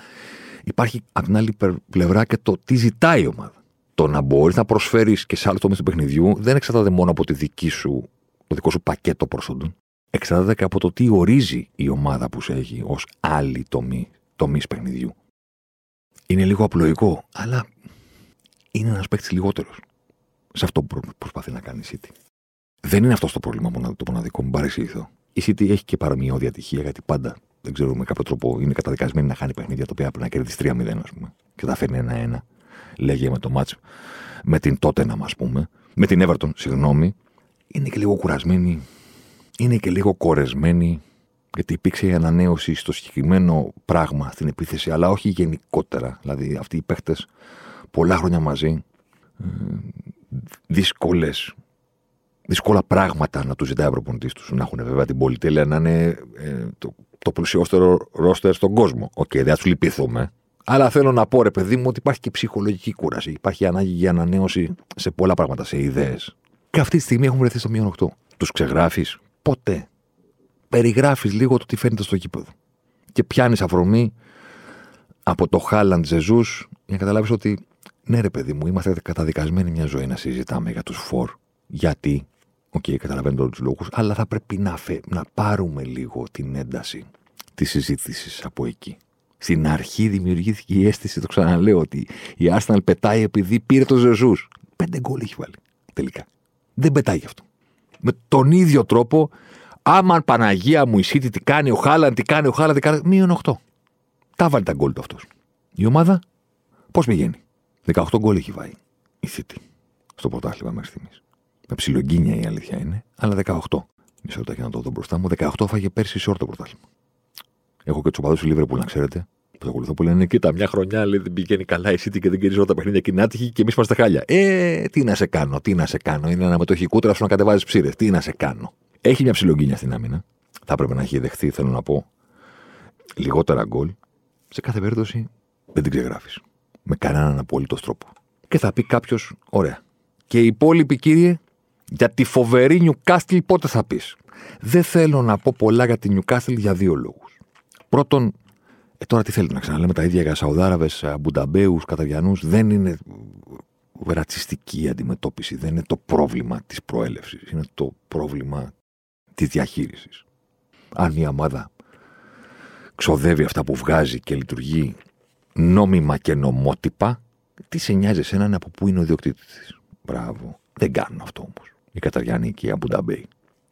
υπάρχει από την άλλη πλευρά και το τι ζητάει η ομάδα. Το να μπορείς να προσφέρεις και σε άλλο τομείς του παιχνιδιού δεν εξαρτάται μόνο από τη δική σου το δικό σου πακέτο προσόντων, εξαρτάται και από το τι ορίζει η ομάδα που σε έχει ως άλλη τομή, τομής παιχνιδιού. Είναι λίγο απλοϊκό, αλλά είναι ένας παίκτης λιγότερος σε αυτό που προσπαθεί να κάνει η City. Δεν είναι αυτό το πρόβλημα το μοναδικό, μου παρεξηγηθώ. Η City έχει και παρομοιώδη ατυχία, γιατί πάντα, δεν ξέρω, με κάποιο τρόπο είναι καταδικασμένη να χάνει παιχνίδια τα οποία πρέπει να κερδίσει 3-0, ας πούμε, και τα φέρνει ένα-ένα. Λέγε με το μάτσο με την Tottenham, ας πούμε, με την Everton, συγγνώμη, είναι και λίγο κουρασμένη, είναι και λίγο κορεσμένη, γιατί υπήρξε η ανανέωση στο συγκεκριμένο πράγμα στην επίθεση, αλλά όχι γενικότερα. Δηλαδή, αυτοί οι παίχτες πολλά χρόνια μαζί, ε, δύσκολες. Δύσκολα πράγματα να τους ζητάει ο προπονητής τους. Να έχουν βέβαια την πολυτέλεια να είναι ε, το, το πλουσιότερο ρόστερ στον κόσμο. OK, okay, δεν θα του λυπηθούμε. Αλλά θέλω να πω, ρε παιδί μου, ότι υπάρχει και ψυχολογική κούραση. Υπάρχει ανάγκη για ανανέωση σε πολλά πράγματα, σε ιδέες. Και αυτή τη στιγμή έχουν βρεθεί στο μείον 8. Τους ξεγράφεις; Ποτέ. Περιγράφεις λίγο το τι φαίνεται στο γήπεδο. Και πιάνεις αφορμή από το Χάλαντ Ζεζούς για να καταλάβεις ότι ναι, ρε παιδί μου, είμαστε καταδικασμένοι μια ζωή να συζητάμε για τους φορ. Γιατί, OK, okay, καταλαβαίνω τους λόγους, αλλά θα πρέπει να, φε... να πάρουμε λίγο την ένταση της συζήτησης από εκεί. Στην αρχή δημιουργήθηκε η αίσθηση, το ξαναλέω, ότι η Arsenal πετάει επειδή πήρε το Ζεζούς. Πέντε γκολ έχει βάλει τελικά. Δεν πετάει γι' αυτό. Με τον ίδιο τρόπο, άμα Παναγία μου η City τι κάνει ο Χάλαν, τι κάνει ο Χάλαν, τι κάνει. Μείον 8. Τα βάλει τα γκολ του αυτός. Η ομάδα πώς πηγαίνει. 18 γκολ έχει βάλει η City στο πρωτάθλημα μέχρι στιγμής. Με ψιλογκίνια η αλήθεια είναι, αλλά 18. Μισό λεπτό να το δω μπροστά μου. 18 φάγε πέρσι σε όλο το πρωτάθλημα. Έχω και τους οπαδούς του Λίβερπουλ, να ξέρετε, που ακολουθώ που λένε: Κοίτα, μια χρονιά λέει, δεν πηγαίνει καλά η City και δεν κερδίζει όλα τα παιχνίδια και είναι άτυχη και εμείς είμαστε χάλια. Ε, τι να σε κάνω, τι να σε κάνω. Είναι ένα μετοχή κούτρα σου να κατεβάζεις ψήρες. Τι να σε κάνω. Έχει μια ψιλογκίνια στην άμυνα. Θα έπρεπε να έχει δεχθεί, θέλω να πω, λιγότερα γκολ. Σε κάθε περίπτωση δεν την ξεγράφεις. Με κανέναν απόλυτος τρόπο. Και θα πει κάποιος, ωραία. Και οι υπόλοιποι κύριε, για τη φοβερή Νιουκάστιλ πότε θα πεις. Δεν θέλω να πω πολλά για τη Νιουκάστιλ για δύο λόγους. Πρώτον, ε, τώρα τι θέλει να ξαναλέμε τα ίδια για Σαουδάραβες, Μπουνταμπέου, Καταβιανού. Δεν είναι ρατσιστική η αντιμετώπιση. Δεν είναι το πρόβλημα της προέλευσης. Είναι το πρόβλημα της διαχείρισης. Αν μια ομάδα ξοδεύει αυτά που βγάζει και λειτουργεί νόμιμα και νομότυπα, τι σε νοιάζει εσένα από πού είναι ο ιδιοκτήτης της. Μπράβο. Δεν κάνουν αυτό όμως. Οι Καταριανοί και οι Αμπουνταμπέοι.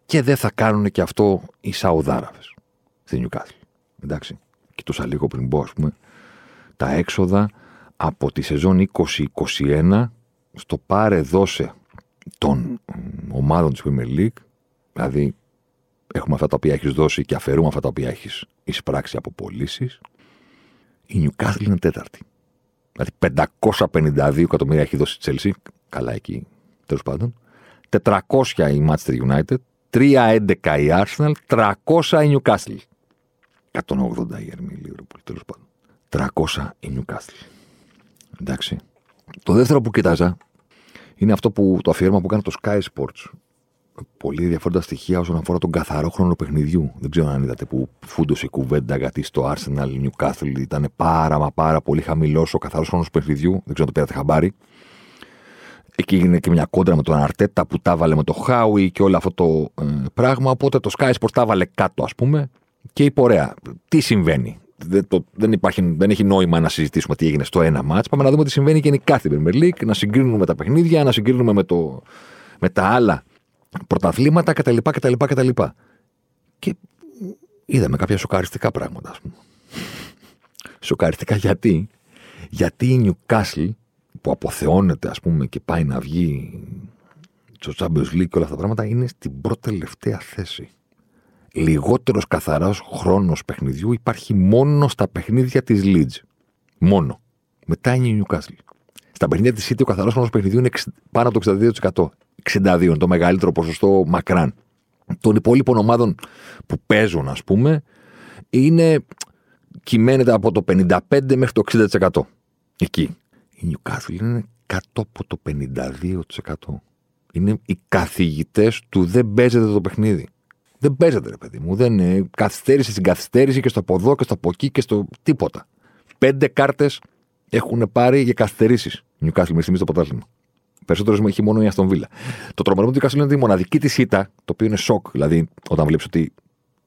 Και δεν θα κάνουν και αυτό οι Σαουδάραβες στην Νιουκάθλ. Εντάξει. Κοιτούσα λίγο πριν πω, ας πούμε, τα έξοδα από τη σεζόν 2021 στο πάρε δώσε των ομάδων της Premier League. Δηλαδή, έχουμε αυτά τα οποία έχεις δώσει και αφαιρούμε αυτά τα οποία έχεις εισπράξει από πωλήσεις. Η Newcastle είναι τέταρτη. Δηλαδή 552 εκατομμύρια έχει δώσει η Chelsea. Καλά εκεί, τέλος πάντων. 400 η Manchester United. 311 η Arsenal. 300 η Newcastle. 180 η Ερμή Liverpool, τέλος πάντων. 300 η Newcastle. Εντάξει. Το δεύτερο που κοιτάζα είναι αυτό που το αφιέρωμα που έκανε το Sky Sports. Πολύ ενδιαφέροντα στοιχεία όσον αφορά τον καθαρό χρόνο παιχνιδιού. Δεν ξέρω αν είδατε που φούντωσε η κουβέντα γιατί στο Arsenal Newcastle ήταν πάρα μα πάρα πολύ χαμηλός ο καθαρός χρόνος παιχνιδιού. Δεν ξέρω αν το πήρατε χαμπάρι. Εκεί έγινε και μια κόντρα με τον Αρτέτα που τα βάλε με το Χάουι και όλο αυτό το ε, πράγμα. Οπότε το Sky Sports τα βάλε κάτω, ας πούμε. Και είπε: Ωραία, τι συμβαίνει; Δεν, το, δεν, υπάρχει, δεν έχει νόημα να συζητήσουμε τι έγινε στο ένα μάτς. Πάμε να δούμε τι συμβαίνει γενικά στην Premier League, να συγκρίνουμε τα παιχνίδια, να συγκρίνουμε με, το, με τα άλλα πρωταθλήματα κτλ. κτλ, κτλ. Και είδαμε κάποια σοκαριστικά πράγματα, ας πούμε. Σοκαριστικά γιατί, γιατί η Newcastle που αποθεώνεται, ας πούμε, και πάει να βγει στο Champions League και όλα αυτά τα πράγματα, είναι στην πρώτη τελευταία θέση λιγότερος καθαρός χρόνος παιχνιδιού υπάρχει μόνο στα παιχνίδια της Leeds. Μόνο. Μετά είναι η Newcastle. Στα παιχνίδια της City ο καθαρός χρόνος παιχνιδιού είναι πάνω από το 62%. 62 είναι το μεγαλύτερο ποσοστό μακράν. Των υπόλοιπων ομάδων που παίζουν, ας πούμε, είναι, κυμαίνεται από το 55 μέχρι το 60%. Εκεί. Η Newcastle είναι κάτω από το 52%. Είναι οι καθηγητές του δεν παίζεται το παιχνίδι. Δεν παίζεται, ρε παιδί μου. Δεν είναι καθυστέρηση στην καθυστέρηση και στο από εδώ και στο από εκεί και στο τίποτα. Πέντε κάρτες έχουν πάρει για καθυστερήσεις. Νιουκάσλ με στιγμή στο πρωτάθλημα. Περισσότερο έχει μόνο η Αστον Βίλα. Το τρομερό του Νιουκάσλ είναι ότι η μοναδική της ήττα, το οποίο είναι σοκ, δηλαδή όταν βλέπεις ότι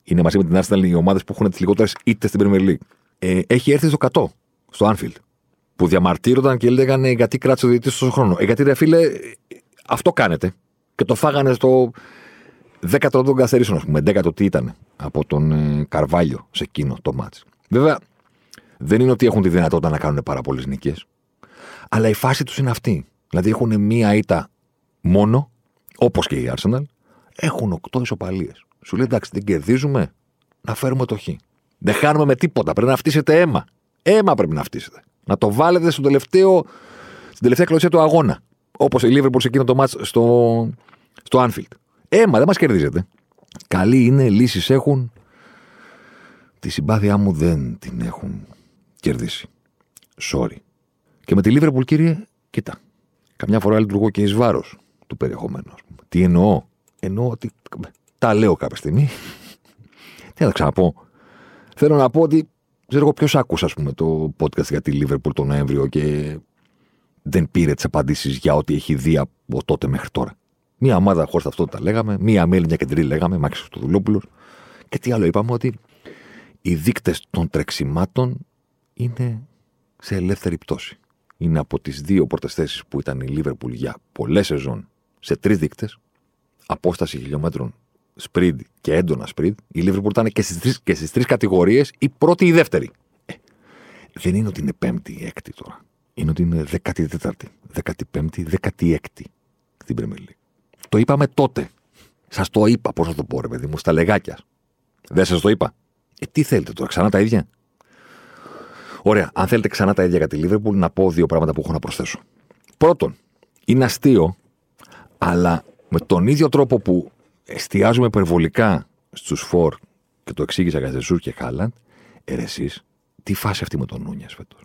είναι μαζί με την Arsenal οι ομάδες που έχουν τις λιγότερες ήττες στην Premier League. Ε, έχει έρθει στο 100, στο Anfield. Που διαμαρτύρονταν και έλεγαν γιατί κράτησε ο διαιτητής τόσο χρόνο. Ε, γιατί ρε φίλε, αυτό κάνετε. Και το φάγανε στο δέκατο των καθαρίσεων, ας πούμε. Δέκατο τι ήταν από τον ε, Καρβάλιο σε εκείνο το μάτς. Βέβαια, δεν είναι ότι έχουν τη δυνατότητα να κάνουν πάρα πολλές νίκες. Αλλά η φάση τους είναι αυτή. Δηλαδή έχουν μία ήττα μόνο, όπως και η Arsenal, έχουν οκτώ ισοπαλίες. Σου λέει εντάξει, δεν κερδίζουμε, να φέρουμε το χ. Δεν χάνουμε με τίποτα. Πρέπει να φτύσετε αίμα. Αίμα πρέπει να φτύσετε. Να το βάλετε στο τελευταίο, στην τελευταία κλωσία του αγώνα. Όπως η Liverpool σε εκείνο το μάτς στο, στο Anfield. Έμα, δεν μας κερδίζετε. Καλή είναι, λύσεις έχουν. Τη συμπάθειά μου δεν την έχουν κερδίσει. Sorry. Και με τη Λίβερπουλ, κύριε, κοίτα. Καμιά φορά λειτουργώ και εις βάρος του περιεχομένου. Τι εννοώ; Εννοώ ότι. Τα λέω κάποια στιγμή. [LAUGHS] Τι να τα ξαναπώ; Θέλω να πω ότι. Ξέρω εγώ ποιος άκουσα, ας πούμε, το podcast για τη Λίβερπουλ τον Νοέμβριο και δεν πήρε τις απαντήσεις για ό,τι έχει δει από τότε μέχρι τώρα. Μία ομάδα χωρίς ταυτότητα λέγαμε, μία μέλη, μια κεντρή λέγαμε, Μάξι του Δουλόπουλο. Και τι άλλο είπαμε, ότι οι δείκτες των τρεξιμάτων είναι σε ελεύθερη πτώση. Είναι από τις δύο πρώτες θέσεις που ήταν η Λίβερπουλ για πολλές σεζόν σε τρεις δείκτες, απόσταση χιλιόμετρων σπριντ και έντονα σπριντ, η Λίβερπουλ ήταν και στις τρεις κατηγορίες η πρώτη ή η δεύτερη. Ε, δεν είναι ότι είναι πέμπτη ή έκτη τώρα. Είναι ότι είναι δέκατη τέταρτη, δέκατη πέμπτη, δέκατη έκτη στην Premier το είπαμε τότε. Σας το είπα, πώς να το πω, ρε παιδί μου, στα λεγάκια. Δεν σας το είπα. Ε, τι θέλετε τώρα, ξανά τα ίδια; Ωραία, αν θέλετε ξανά τα ίδια για τη Λίβερπουλ, να πω δύο πράγματα που έχω να προσθέσω. Πρώτον, είναι αστείο, αλλά με τον ίδιο τρόπο που εστιάζουμε υπερβολικά στους φορ και το εξήγησα για Ζεσούρ και Χάλαντ, ε, τι φάση αυτή με τον Νούνιας φέτος;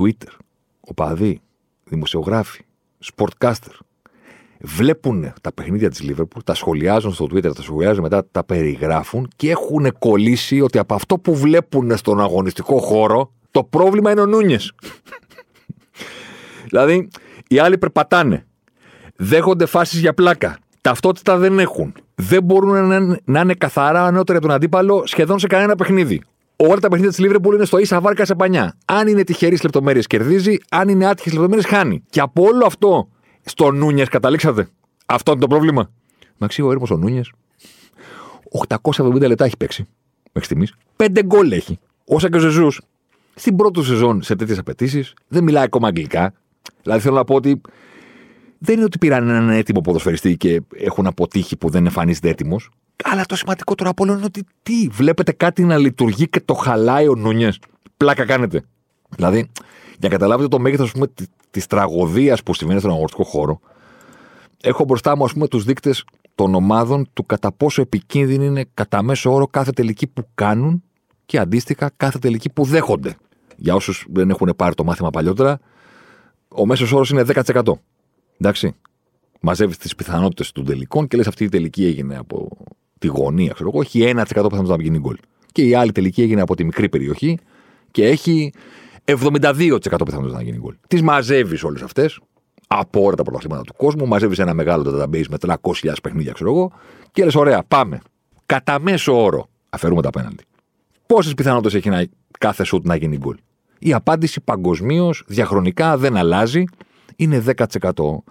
Twitter, οπαδοί, δημοσιογράφοι, sportcaster, βλέπουν τα παιχνίδια της Λίβερπουλ, τα σχολιάζουν στο Twitter, τα σχολιάζουν μετά, τα περιγράφουν και έχουν κολλήσει ότι από αυτό που βλέπουν στον αγωνιστικό χώρο, το πρόβλημα είναι ο Νούνιες. [LAUGHS] δηλαδή, οι άλλοι περπατάνε. Δέχονται φάσεις για πλάκα. Ταυτότητα δεν έχουν. Δεν μπορούν να, να είναι καθαρά ανώτεροι από τον αντίπαλο σχεδόν σε κανένα παιχνίδι. Όλα τα παιχνίδια της Λίβερπουλ είναι στο ίσα βάρκα σε πανιά. Αν είναι τυχερής λεπτομέρειες, κερδίζει. Αν είναι άτυχες λεπτομέρειες, χάνει. Και από όλο αυτό, στο Νούνιες καταλήξατε. Αυτό είναι το πρόβλημα. Μαξί, ο έρμο ο Νούνιες. 870 λεπτά έχει παίξει μέχρι στιγμής. Πέντε γκολ έχει. Όσα και ο Ζεζούς στην πρώτη σεζόν σε τέτοιες απαιτήσεις δεν μιλάει ακόμα αγγλικά. Δηλαδή θέλω να πω ότι δεν είναι ότι πήραν έναν έτοιμο ποδοσφαιριστή και έχουν αποτύχει που δεν εμφανίζεται έτοιμος. Αλλά το σημαντικότερο από όλο είναι ότι τι, βλέπετε κάτι να λειτουργεί και το χαλάει ο Νούνιες. Πλάκα κάνετε. Δηλαδή, για να καταλάβετε το μέγεθος τη τραγωδίας που συμβαίνει στον αγροτικό χώρο, έχω μπροστά μου πούμε, τους δείκτες των ομάδων του κατά πόσο επικίνδυνη είναι κατά μέσο όρο κάθε τελική που κάνουν και αντίστοιχα κάθε τελική που δέχονται. Για όσους δεν έχουν πάρει το μάθημα παλιότερα, ο μέσος όρος είναι 10%. Εντάξει. Μαζεύεις τις πιθανότητες των τελικών και λες αυτή η τελική έγινε από τη γωνία, ξέρω εγώ, έχει 1% πιθανότητα να γίνει γκολ. Και η άλλη τελική έγινε από τη μικρή περιοχή και έχει 72% πιθανότητα να γίνει γκολ. Τις μαζεύεις όλες αυτές από όλα τα πρωταθλήματα του κόσμου, μαζεύεις ένα μεγάλο database με 300.000 παιχνίδια, ξέρω εγώ, και λες: Ωραία, πάμε. Κατά μέσο όρο αφαιρούμε τα απέναντι. Πόσες πιθανότητες έχει να, κάθε σουτ να γίνει γκολ; Η απάντηση παγκοσμίως, διαχρονικά δεν αλλάζει. Είναι 10%.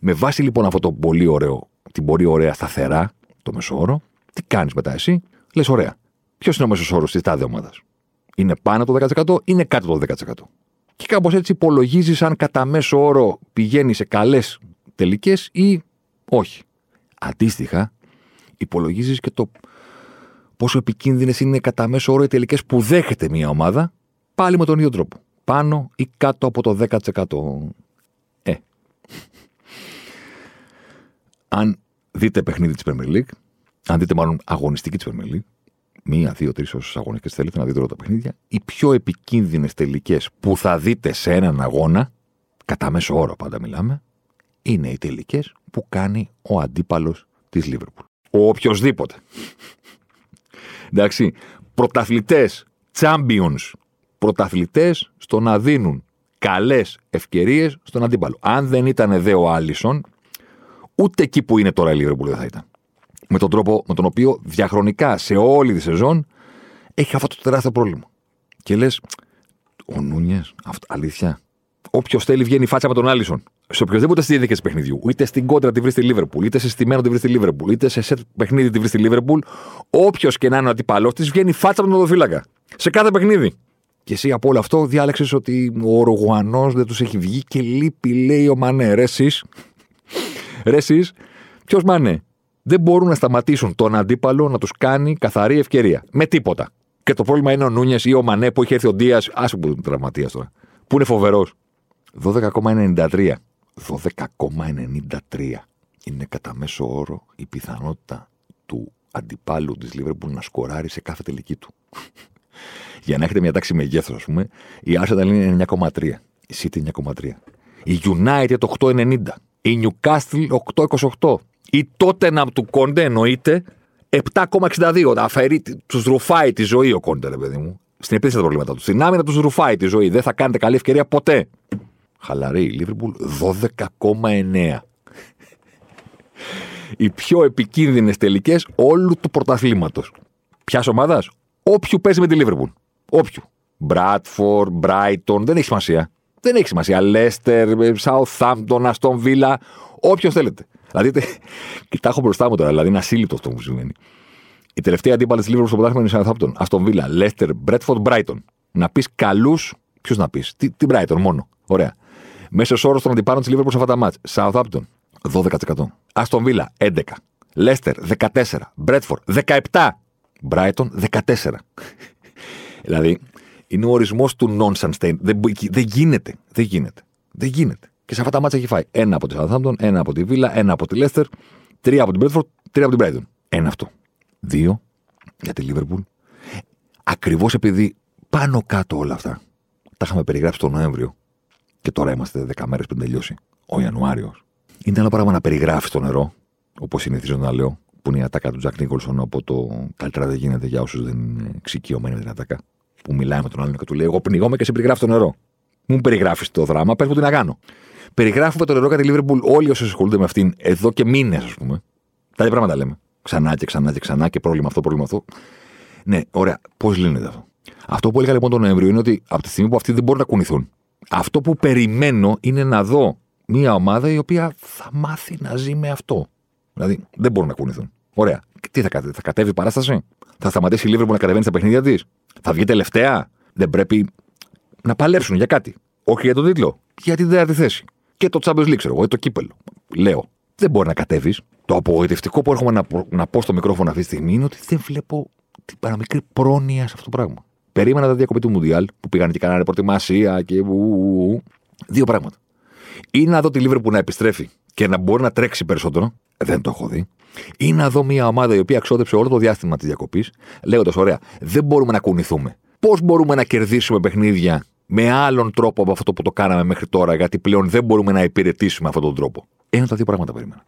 Με βάση λοιπόν αυτό το πολύ ωραίο, την πολύ ωραία σταθερά, το μεσόωρο, τι κάνεις μετά εσύ, λες: Ωραία. Ποιος είναι ο μέσος όρος της τάδε ομάδας; Είναι πάνω το 10%, είναι κάτω το 10%. Και κάπως έτσι υπολογίζεις αν κατά μέσο όρο πηγαίνει σε καλές τελικές ή όχι. Αντίστοιχα, υπολογίζεις και το πόσο επικίνδυνες είναι κατά μέσο όρο οι τελικές που δέχεται μια ομάδα, πάλι με τον ίδιο τρόπο. Πάνω ή κάτω από το 10%. Ε. Αν δείτε παιχνίδι της Premier League, αν δείτε μάλλον αγωνιστική της Premier League, μία, δύο, τρεις όσες αγωνιστικές θέλετε να δείτε όλα τα παιχνίδια, οι πιο επικίνδυνες τελικές που θα δείτε σε έναν αγώνα, κατά μέσο όρο πάντα μιλάμε, είναι οι τελικές που κάνει ο αντίπαλος της Λίβερπουλ. Ο οποιοδήποτε. [LAUGHS] Εντάξει, πρωταθλητές, champions, πρωταθλητές στο να δίνουν καλές ευκαιρίες στον αντίπαλο. Αν δεν ήταν δε ο Άλισον, ούτε εκεί που είναι τώρα η Λίβερπουλ δεν θα ήταν. Με τον τρόπο με τον οποίο διαχρονικά σε όλη τη σεζόν έχει αυτό το τεράστιο πρόβλημα. Και λες, ο Νούνιες, αλήθεια. Όποιος θέλει βγαίνει φάτσα με τον Άλισον σε οποιοδήποτε στη διαδικασία παιχνιδιού, είτε στην κόντρα τη βρει στη Λίβερπουλ, είτε σε στημένο τη βρει στη Λίβερπουλ, είτε σε σετ παιχνίδι τη βρει στη Λίβερπουλ, όποιος και να είναι ο αντίπαλό της βγαίνει φάτσα με τον οδοφύλακα. Σε κάθε παιχνίδι. Και εσύ από όλο αυτό διάλεξες ότι ο Ρουγουανό δεν τους έχει βγει και λείπει, λέει ο Μανέ. Ρε εσείς, ρε εσείς, ποιος Μανέ; Δεν μπορούν να σταματήσουν τον αντίπαλο να τους κάνει καθαρή ευκαιρία. Με τίποτα. Και το πρόβλημα είναι ο Νούνιες ή ο Μανέ που έχει έρθει ο Ντία, άσο που είναι τραυματίας τώρα, που είναι φοβερός. 12,93. 12,93 είναι κατά μέσο όρο η πιθανότητα του αντιπάλου της Λίβερπουλ να σκοράρει σε κάθε τελική του. [LAUGHS] Για να έχετε μια τάξη μεγέθους, ας πούμε, η Arsenal είναι 9,3. Η City 9,3. Η United 8,90. Η Newcastle 8,28. Η Tottenham του Κόντε εννοείται 7,62. Αφαιρεί, τους ρουφάει τη ζωή ο Κόντε, ρε παιδί μου. Στην επίθεση τα προβλήματα του. Στην άμυνα τους ρουφάει τη ζωή. Δεν θα κάνετε καλή ευκαιρία ποτέ. Χαλαρή η Λίβερπουλ 12,9. Οι πιο επικίνδυνες τελικές όλου του πρωταθλήματος. Ποια ομάδα; Όποιου παίζει με τη Λίβερπουλ. Όποιου. Μπράτφορ, Μπράιτον, δεν έχει σημασία. Δεν έχει σημασία. Λέστερ, Σαουθάμπτον, Αστον Βίλα, όποιο θέλετε. Δηλαδή, κοιτά έχω μπροστά μου τώρα, δηλαδή είναι ασύλληπτος αυτό που συμβαίνει. Η τελευταία αντίπαλη της Λίβερπουλ στο πρωτάθλημα είναι η Σαουθάμπτον, Αστον Βίλα, Λέστερ, Μπρέτφορντ, Μπράιτον. Να πεις καλούς, ποιου να πεις. Την Brighton μόνο. Ωραία. Μέσος όρος των αντιπάλων της Λίβερπουλ σε αυτά τα μάτια. Southampton 12%. Αστον Βίλα 11. Λέστερ 14. Μπρέτφορ 17. Μπράιτον 14. δηλαδή είναι ο ορισμός του nonsense. Δεν, δεν γίνεται. Δεν γίνεται. Δεν γίνεται. Και σε αυτά τα μάτια έχει φάει ένα από τη Southampton, ένα από τη Βίλα, ένα από τη Λέστερ, τρία από την Μπρέτφορ, τρία από την Μπράιτον. Ένα αυτό. Δύο για τη Λίβερπουλ. Ακριβώς επειδή πάνω κάτω όλα αυτά τα είχαμε περιγράψει τον Νοέμβριο και τώρα είμαστε 10 μέρες πριν τελειώσει ο Ιανουάριος. Είναι άλλο πράγμα να περιγράφεις το νερό, όπως συνηθίζω να λέω, που είναι η ατάκα του Τζακ Νίκολσον από το καλύτερα δεν γίνεται για όσους δεν είναι εξοικειωμένοι με την ατάκα. Που μιλάει με τον άλλον και του λέει: Εγώ πνιγόμαι και σε περιγράφει το νερό. Μου περιγράφεις το δράμα, πες μου τι να κάνω. Περιγράφουμε το νερό κατά τη Λίβερπουλ όλοι όσοι ασχολούνται με αυτήν εδώ και μήνες, ας πούμε. Τα ίδια πράγματα λέμε. Ξανά και ξανά και ξανά και πρόβλημα αυτό, πρόβλημα αυτό. Ναι, ωραία. Πώς λύνεται αυτό; Αυτό που έλεγα λοιπόν τον Νοέμβριο είναι ότι από τη στιγμή που αυτοί δεν μπορούν να κουνηθούν, αυτό που περιμένω είναι να δω μια ομάδα η οποία θα μάθει να ζει με αυτό. Δηλαδή δεν μπορούν να κουνηθούν. Ωραία. Τι θα, κα- θα κατέβει η παράσταση, θα σταματήσει η Λίβερπουλ να κατεβαίνει στα παιχνίδια της, θα βγει τελευταία; Δεν πρέπει να παλέψουν για κάτι. Όχι για τον τίτλο, για την τέταρτη θέση. Και το Champions League, ξέρω εγώ, ή το κύπελο. Λέω. Δεν μπορεί να κατέβεις. Το απογοητευτικό που έρχομαι να, πω- να πω στο μικρόφωνο αυτή τη στιγμή είναι ότι δεν βλέπω την παραμικρή πρόνοια σε αυτό το πράγμα. Περίμενα τα διακοπή του Μουντιάλ που πήγαν και κάνανε προετοιμασία και. ου, ου, ου. Δύο πράγματα. Ή να δω τη Λίβερπουλ να επιστρέφει και να μπορεί να τρέξει περισσότερο. Δεν το έχω δει. Ή να δω μια ομάδα η οποία ξόδεψε όλο το διάστημα της διακοπής, λέγοντας: Ωραία, δεν μπορούμε να κουνηθούμε. Πώς μπορούμε να κερδίσουμε παιχνίδια με άλλον τρόπο από αυτό που το κάναμε μέχρι τώρα, γιατί πλέον δεν μπορούμε να υπηρετήσουμε αυτόν τον τρόπο. Ένα από τα δύο πράγματα περίμενα.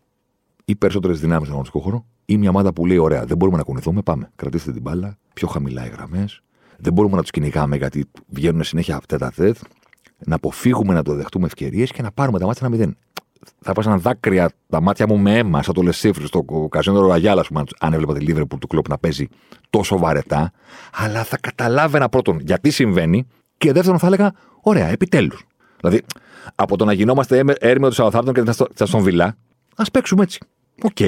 Ή περισσότερες δυνάμεις στον αγωνιστικό χώρο, ή μια ομάδα που λέει: Ωραία, δεν μπορούμε να κουνηθούμε, πάμε. Κρατήστε την μπάλα, πιο χαμηλά οι γραμμές. Δεν μπορούμε να τους κυνηγάμε γιατί βγαίνουν συνέχεια τέτα τέτ. Να αποφύγουμε να το δεχτούμε ευκαιρίες και να πάρουμε τα ματς ένα μηδέν. Θα στάζαν δάκρυα τα μάτια μου με αίμα, σαν το Λε Σιφρ στο Καζίνο Ρουαγιάλ, ας πούμε, αν έβλεπα τη Λίβερπουλ του Κλοπ να παίζει τόσο βαρετά. Αλλά θα καταλάβαινα πρώτον γιατί συμβαίνει και δεύτερον θα έλεγα: Ωραία, επιτέλους. Δηλαδή, από το να γινόμαστε έμε- έρμεο του Southampton και της Άστον Villa, ας παίξουμε έτσι. Οκ.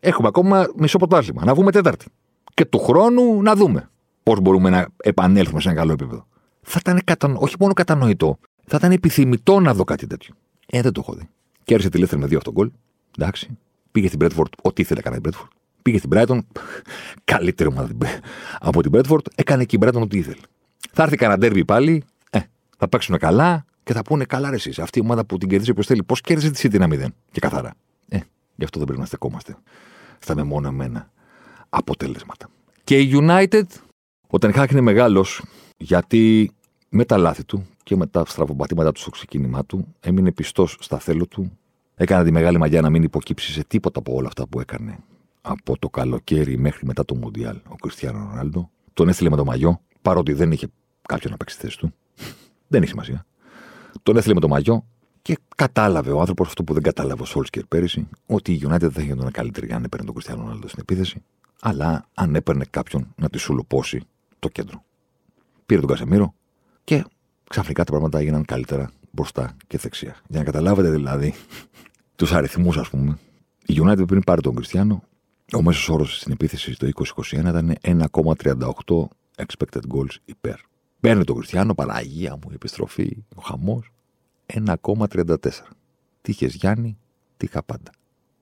Έχουμε ακόμα μισό πρωτάθλημα. Να βγούμε τέταρτη. Και του χρόνου να δούμε πώς μπορούμε να επανέλθουμε σε ένα καλό επίπεδο. Θα ήταν κατα... όχι μόνο κατανοητό, θα ήταν επιθυμητό να δω κάτι τέτοιο. Ε, δεν το έχω δει. Κέρδισε τη Λέστερ με δύο αυτόν γκολ. Εντάξει. Πήγε στην Μπρέτφορντ, ό,τι ήθελε να κάνει η Μπρέτφορντ. Πήγε στην Brighton, καλύτερη ομάδα την- από την Μπρέτφορντ, έκανε και η Brighton ό,τι ήθελε. Θα έρθει κανένα ντέρμπι πάλι, ε, θα παίξουν καλά και θα πούνε καλά ρε εσείς. Αυτή η ομάδα που την κερδίζει όποιος θέλει, πώς κέρδισε τη City ένα 0 και καθαρά. Ε, γι' αυτό δεν πρέπει να στεκόμαστε στα μεμονωμένα αποτέλεσματα. Και η United, ο Τενχάκ είναι μεγάλος γιατί με τα λάθη του και με τα στραβοπατήματα του στο ξεκίνημά του έμεινε πιστός στα θέλω του. Έκανε τη μεγάλη μαγιά να μην υποκύψει σε τίποτα από όλα αυτά που έκανε από το καλοκαίρι μέχρι μετά το Μουντιάλ ο Κριστιανό Ρονάλντο. Τον έστειλε με το μαγιό, παρότι δεν είχε κάποιον να παίξει τη θέση του. δεν έχει σημασία. Τον έστειλε με το μαγιό και κατάλαβε ο άνθρωπος αυτό που δεν κατάλαβε ο Σόλσκερ πέρυσι, ότι η United δεν θα γινόταν καλύτερη αν έπαιρνε τον Κριστιανό Ρονάλντο στην επίθεση, αλλά αν έπαιρνε κάποιον να τη σουλοπώσει το κέντρο. Πήρε τον Κασεμίρο και ξαφνικά τα πράγματα έγιναν καλύτερα μπροστά και δεξιά. Για να καταλάβετε δηλαδή [LAUGHS] τους αριθμούς, ας πούμε, η United πριν πάρει τον Κριστιανό, ο μέσος όρος στην επίθεση το 2021 ήταν 1,38 expected goals υπέρ. Παίρνει τον Κριστιανό, Παναγία μου, η επιστροφή, ο χαμός, 1,34. Τι είχες Γιάννη, τι είχα πάντα.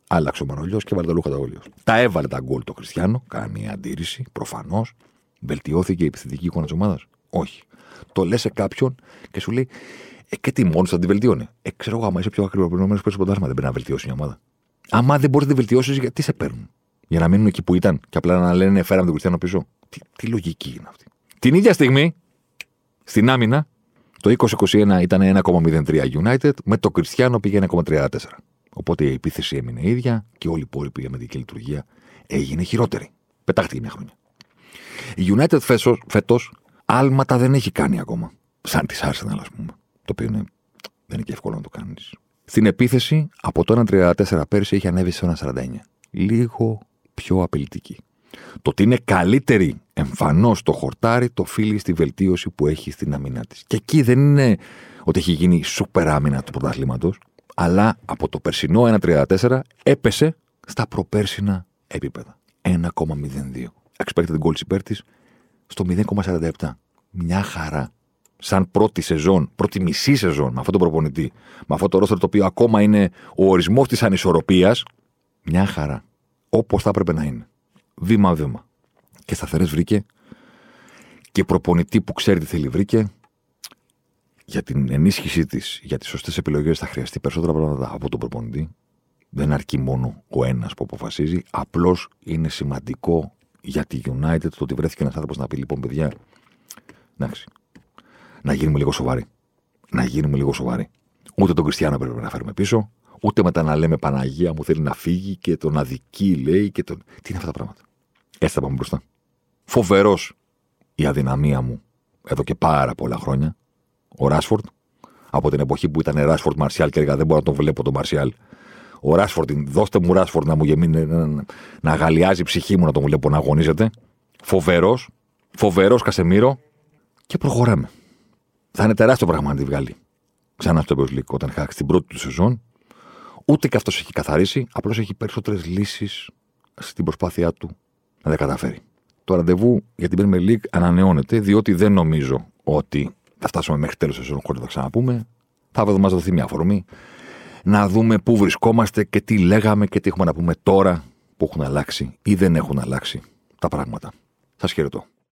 Άλλαξε ο Μανολιός και βάλε τα λούχα τα όλιο. Τα έβαλε τα γκολ το Χριστιανό, καμία αντίρρηση, προφανώς. Βελτιώθηκε η επιθετική εικόνα της ομάδας; Όχι. Το λες σε κάποιον και σου λέει, ε, και τι μόνος θα τη βελτιώνει. Ε, ξέρω εγώ, άμα είσαι πιο ακριβοποιημένος που πρωτάθλημα, δεν πρέπει να βελτιώσει μια ομάδα. Άμα δεν μπορείς να τη βελτιώσεις, γιατί σε παίρνουν; Για να μείνουν εκεί που ήταν και απλά να λένε φέραμε τον Κριστιανό πίσω. Τι, τι λογική είναι αυτή. Την ίδια στιγμή, στην άμυνα, το 2021 ήταν 1,03 United, με το Κριστιανό πήγε 1,34. Οπότε η επίθεση έμεινε ίδια και όλη η υπόλοιπη αμυντική λειτουργία έγινε χειρότερη. Πετάχτηκε μια χρονιά. Η United φέτος άλματα δεν έχει κάνει ακόμα. Σαν της Arsenal, ας πούμε. Το οποίο είναι, δεν είναι και εύκολο να το κάνεις. Στην επίθεση, από το 1,34 πέρυσι έχει ανέβει σε 1,49. Λίγο πιο απειλητική. Το ότι είναι καλύτερη εμφανώς το χορτάρι, το φίλει στη βελτίωση που έχει στην άμυνά της. Και εκεί δεν είναι ότι έχει γίνει σούπερ άμυνα του πρωταθλήματος, αλλά από το περσινό 1,34 έπεσε στα προπέρσινα επίπεδα. 1,02. Expected goals υπέρ της στο 0,47. Μια χαρά. Σαν πρώτη σεζόν, πρώτη μισή σεζόν με αυτόν τον προπονητή, με αυτό το ρόστερ το οποίο ακόμα είναι ο ορισμός της ανισορροπίας, μια χαρά. Όπως θα έπρεπε να είναι. Βήμα-βήμα. Και σταθερές βρήκε. Και προπονητή που ξέρει τι θέλει βρήκε. Για την ενίσχυσή της, για τις σωστές επιλογές θα χρειαστεί περισσότερα πράγματα από τον προπονητή. Δεν αρκεί μόνο ο ένας που αποφασίζει. Απλώς είναι σημαντικό για τη United το ότι βρέθηκε ένας άνθρωπος να πει: Λοιπόν, παιδιά, εντάξει, να γίνουμε λίγο σοβαροί. Να γίνουμε λίγο σοβαροί. Ούτε τον Κριστιανό πρέπει να φέρουμε πίσω, ούτε μετά να λέμε Παναγία μου θέλει να φύγει και τον αδική λέει και τον. Τι είναι αυτά τα πράγματα; Έτσι θα πάμε μπροστά. Φοβερός η αδυναμία μου εδώ και πάρα πολλά χρόνια. Ο Ράσφορντ, από την εποχή που ήταν Ράσφορντ Μαρσιάλ και έλεγα δεν μπορώ να τον βλέπω τον Μαρσιάλ. Ο Ράσφορντ, δώστε μου Ράσφορντ να μου γεμίνει, να, να, να αγαλιάζει η ψυχή μου να τον βλέπω να αγωνίζεται. Φοβερός, φοβερός Κασεμίρο, Και προχωράμε. Θα είναι τεράστιο πράγμα να τη βγάλει ξανά στο Champions League όταν χάξει την πρώτη του σεζόν. Ούτε και αυτός έχει καθαρίσει, απλώς έχει περισσότερες λύσεις στην προσπάθειά του να τα καταφέρει. Το ραντεβού για την Premier League ανανεώνεται, διότι δεν νομίζω ότι θα φτάσουμε μέχρι τέλος σεζόν χωρίς να τα ξαναπούμε. Θα μας δοθεί μια αφορμή να δούμε πού βρισκόμαστε και τι λέγαμε και τι έχουμε να πούμε τώρα που έχουν αλλάξει ή δεν έχουν αλλάξει τα πράγματα. Σας χαιρετώ.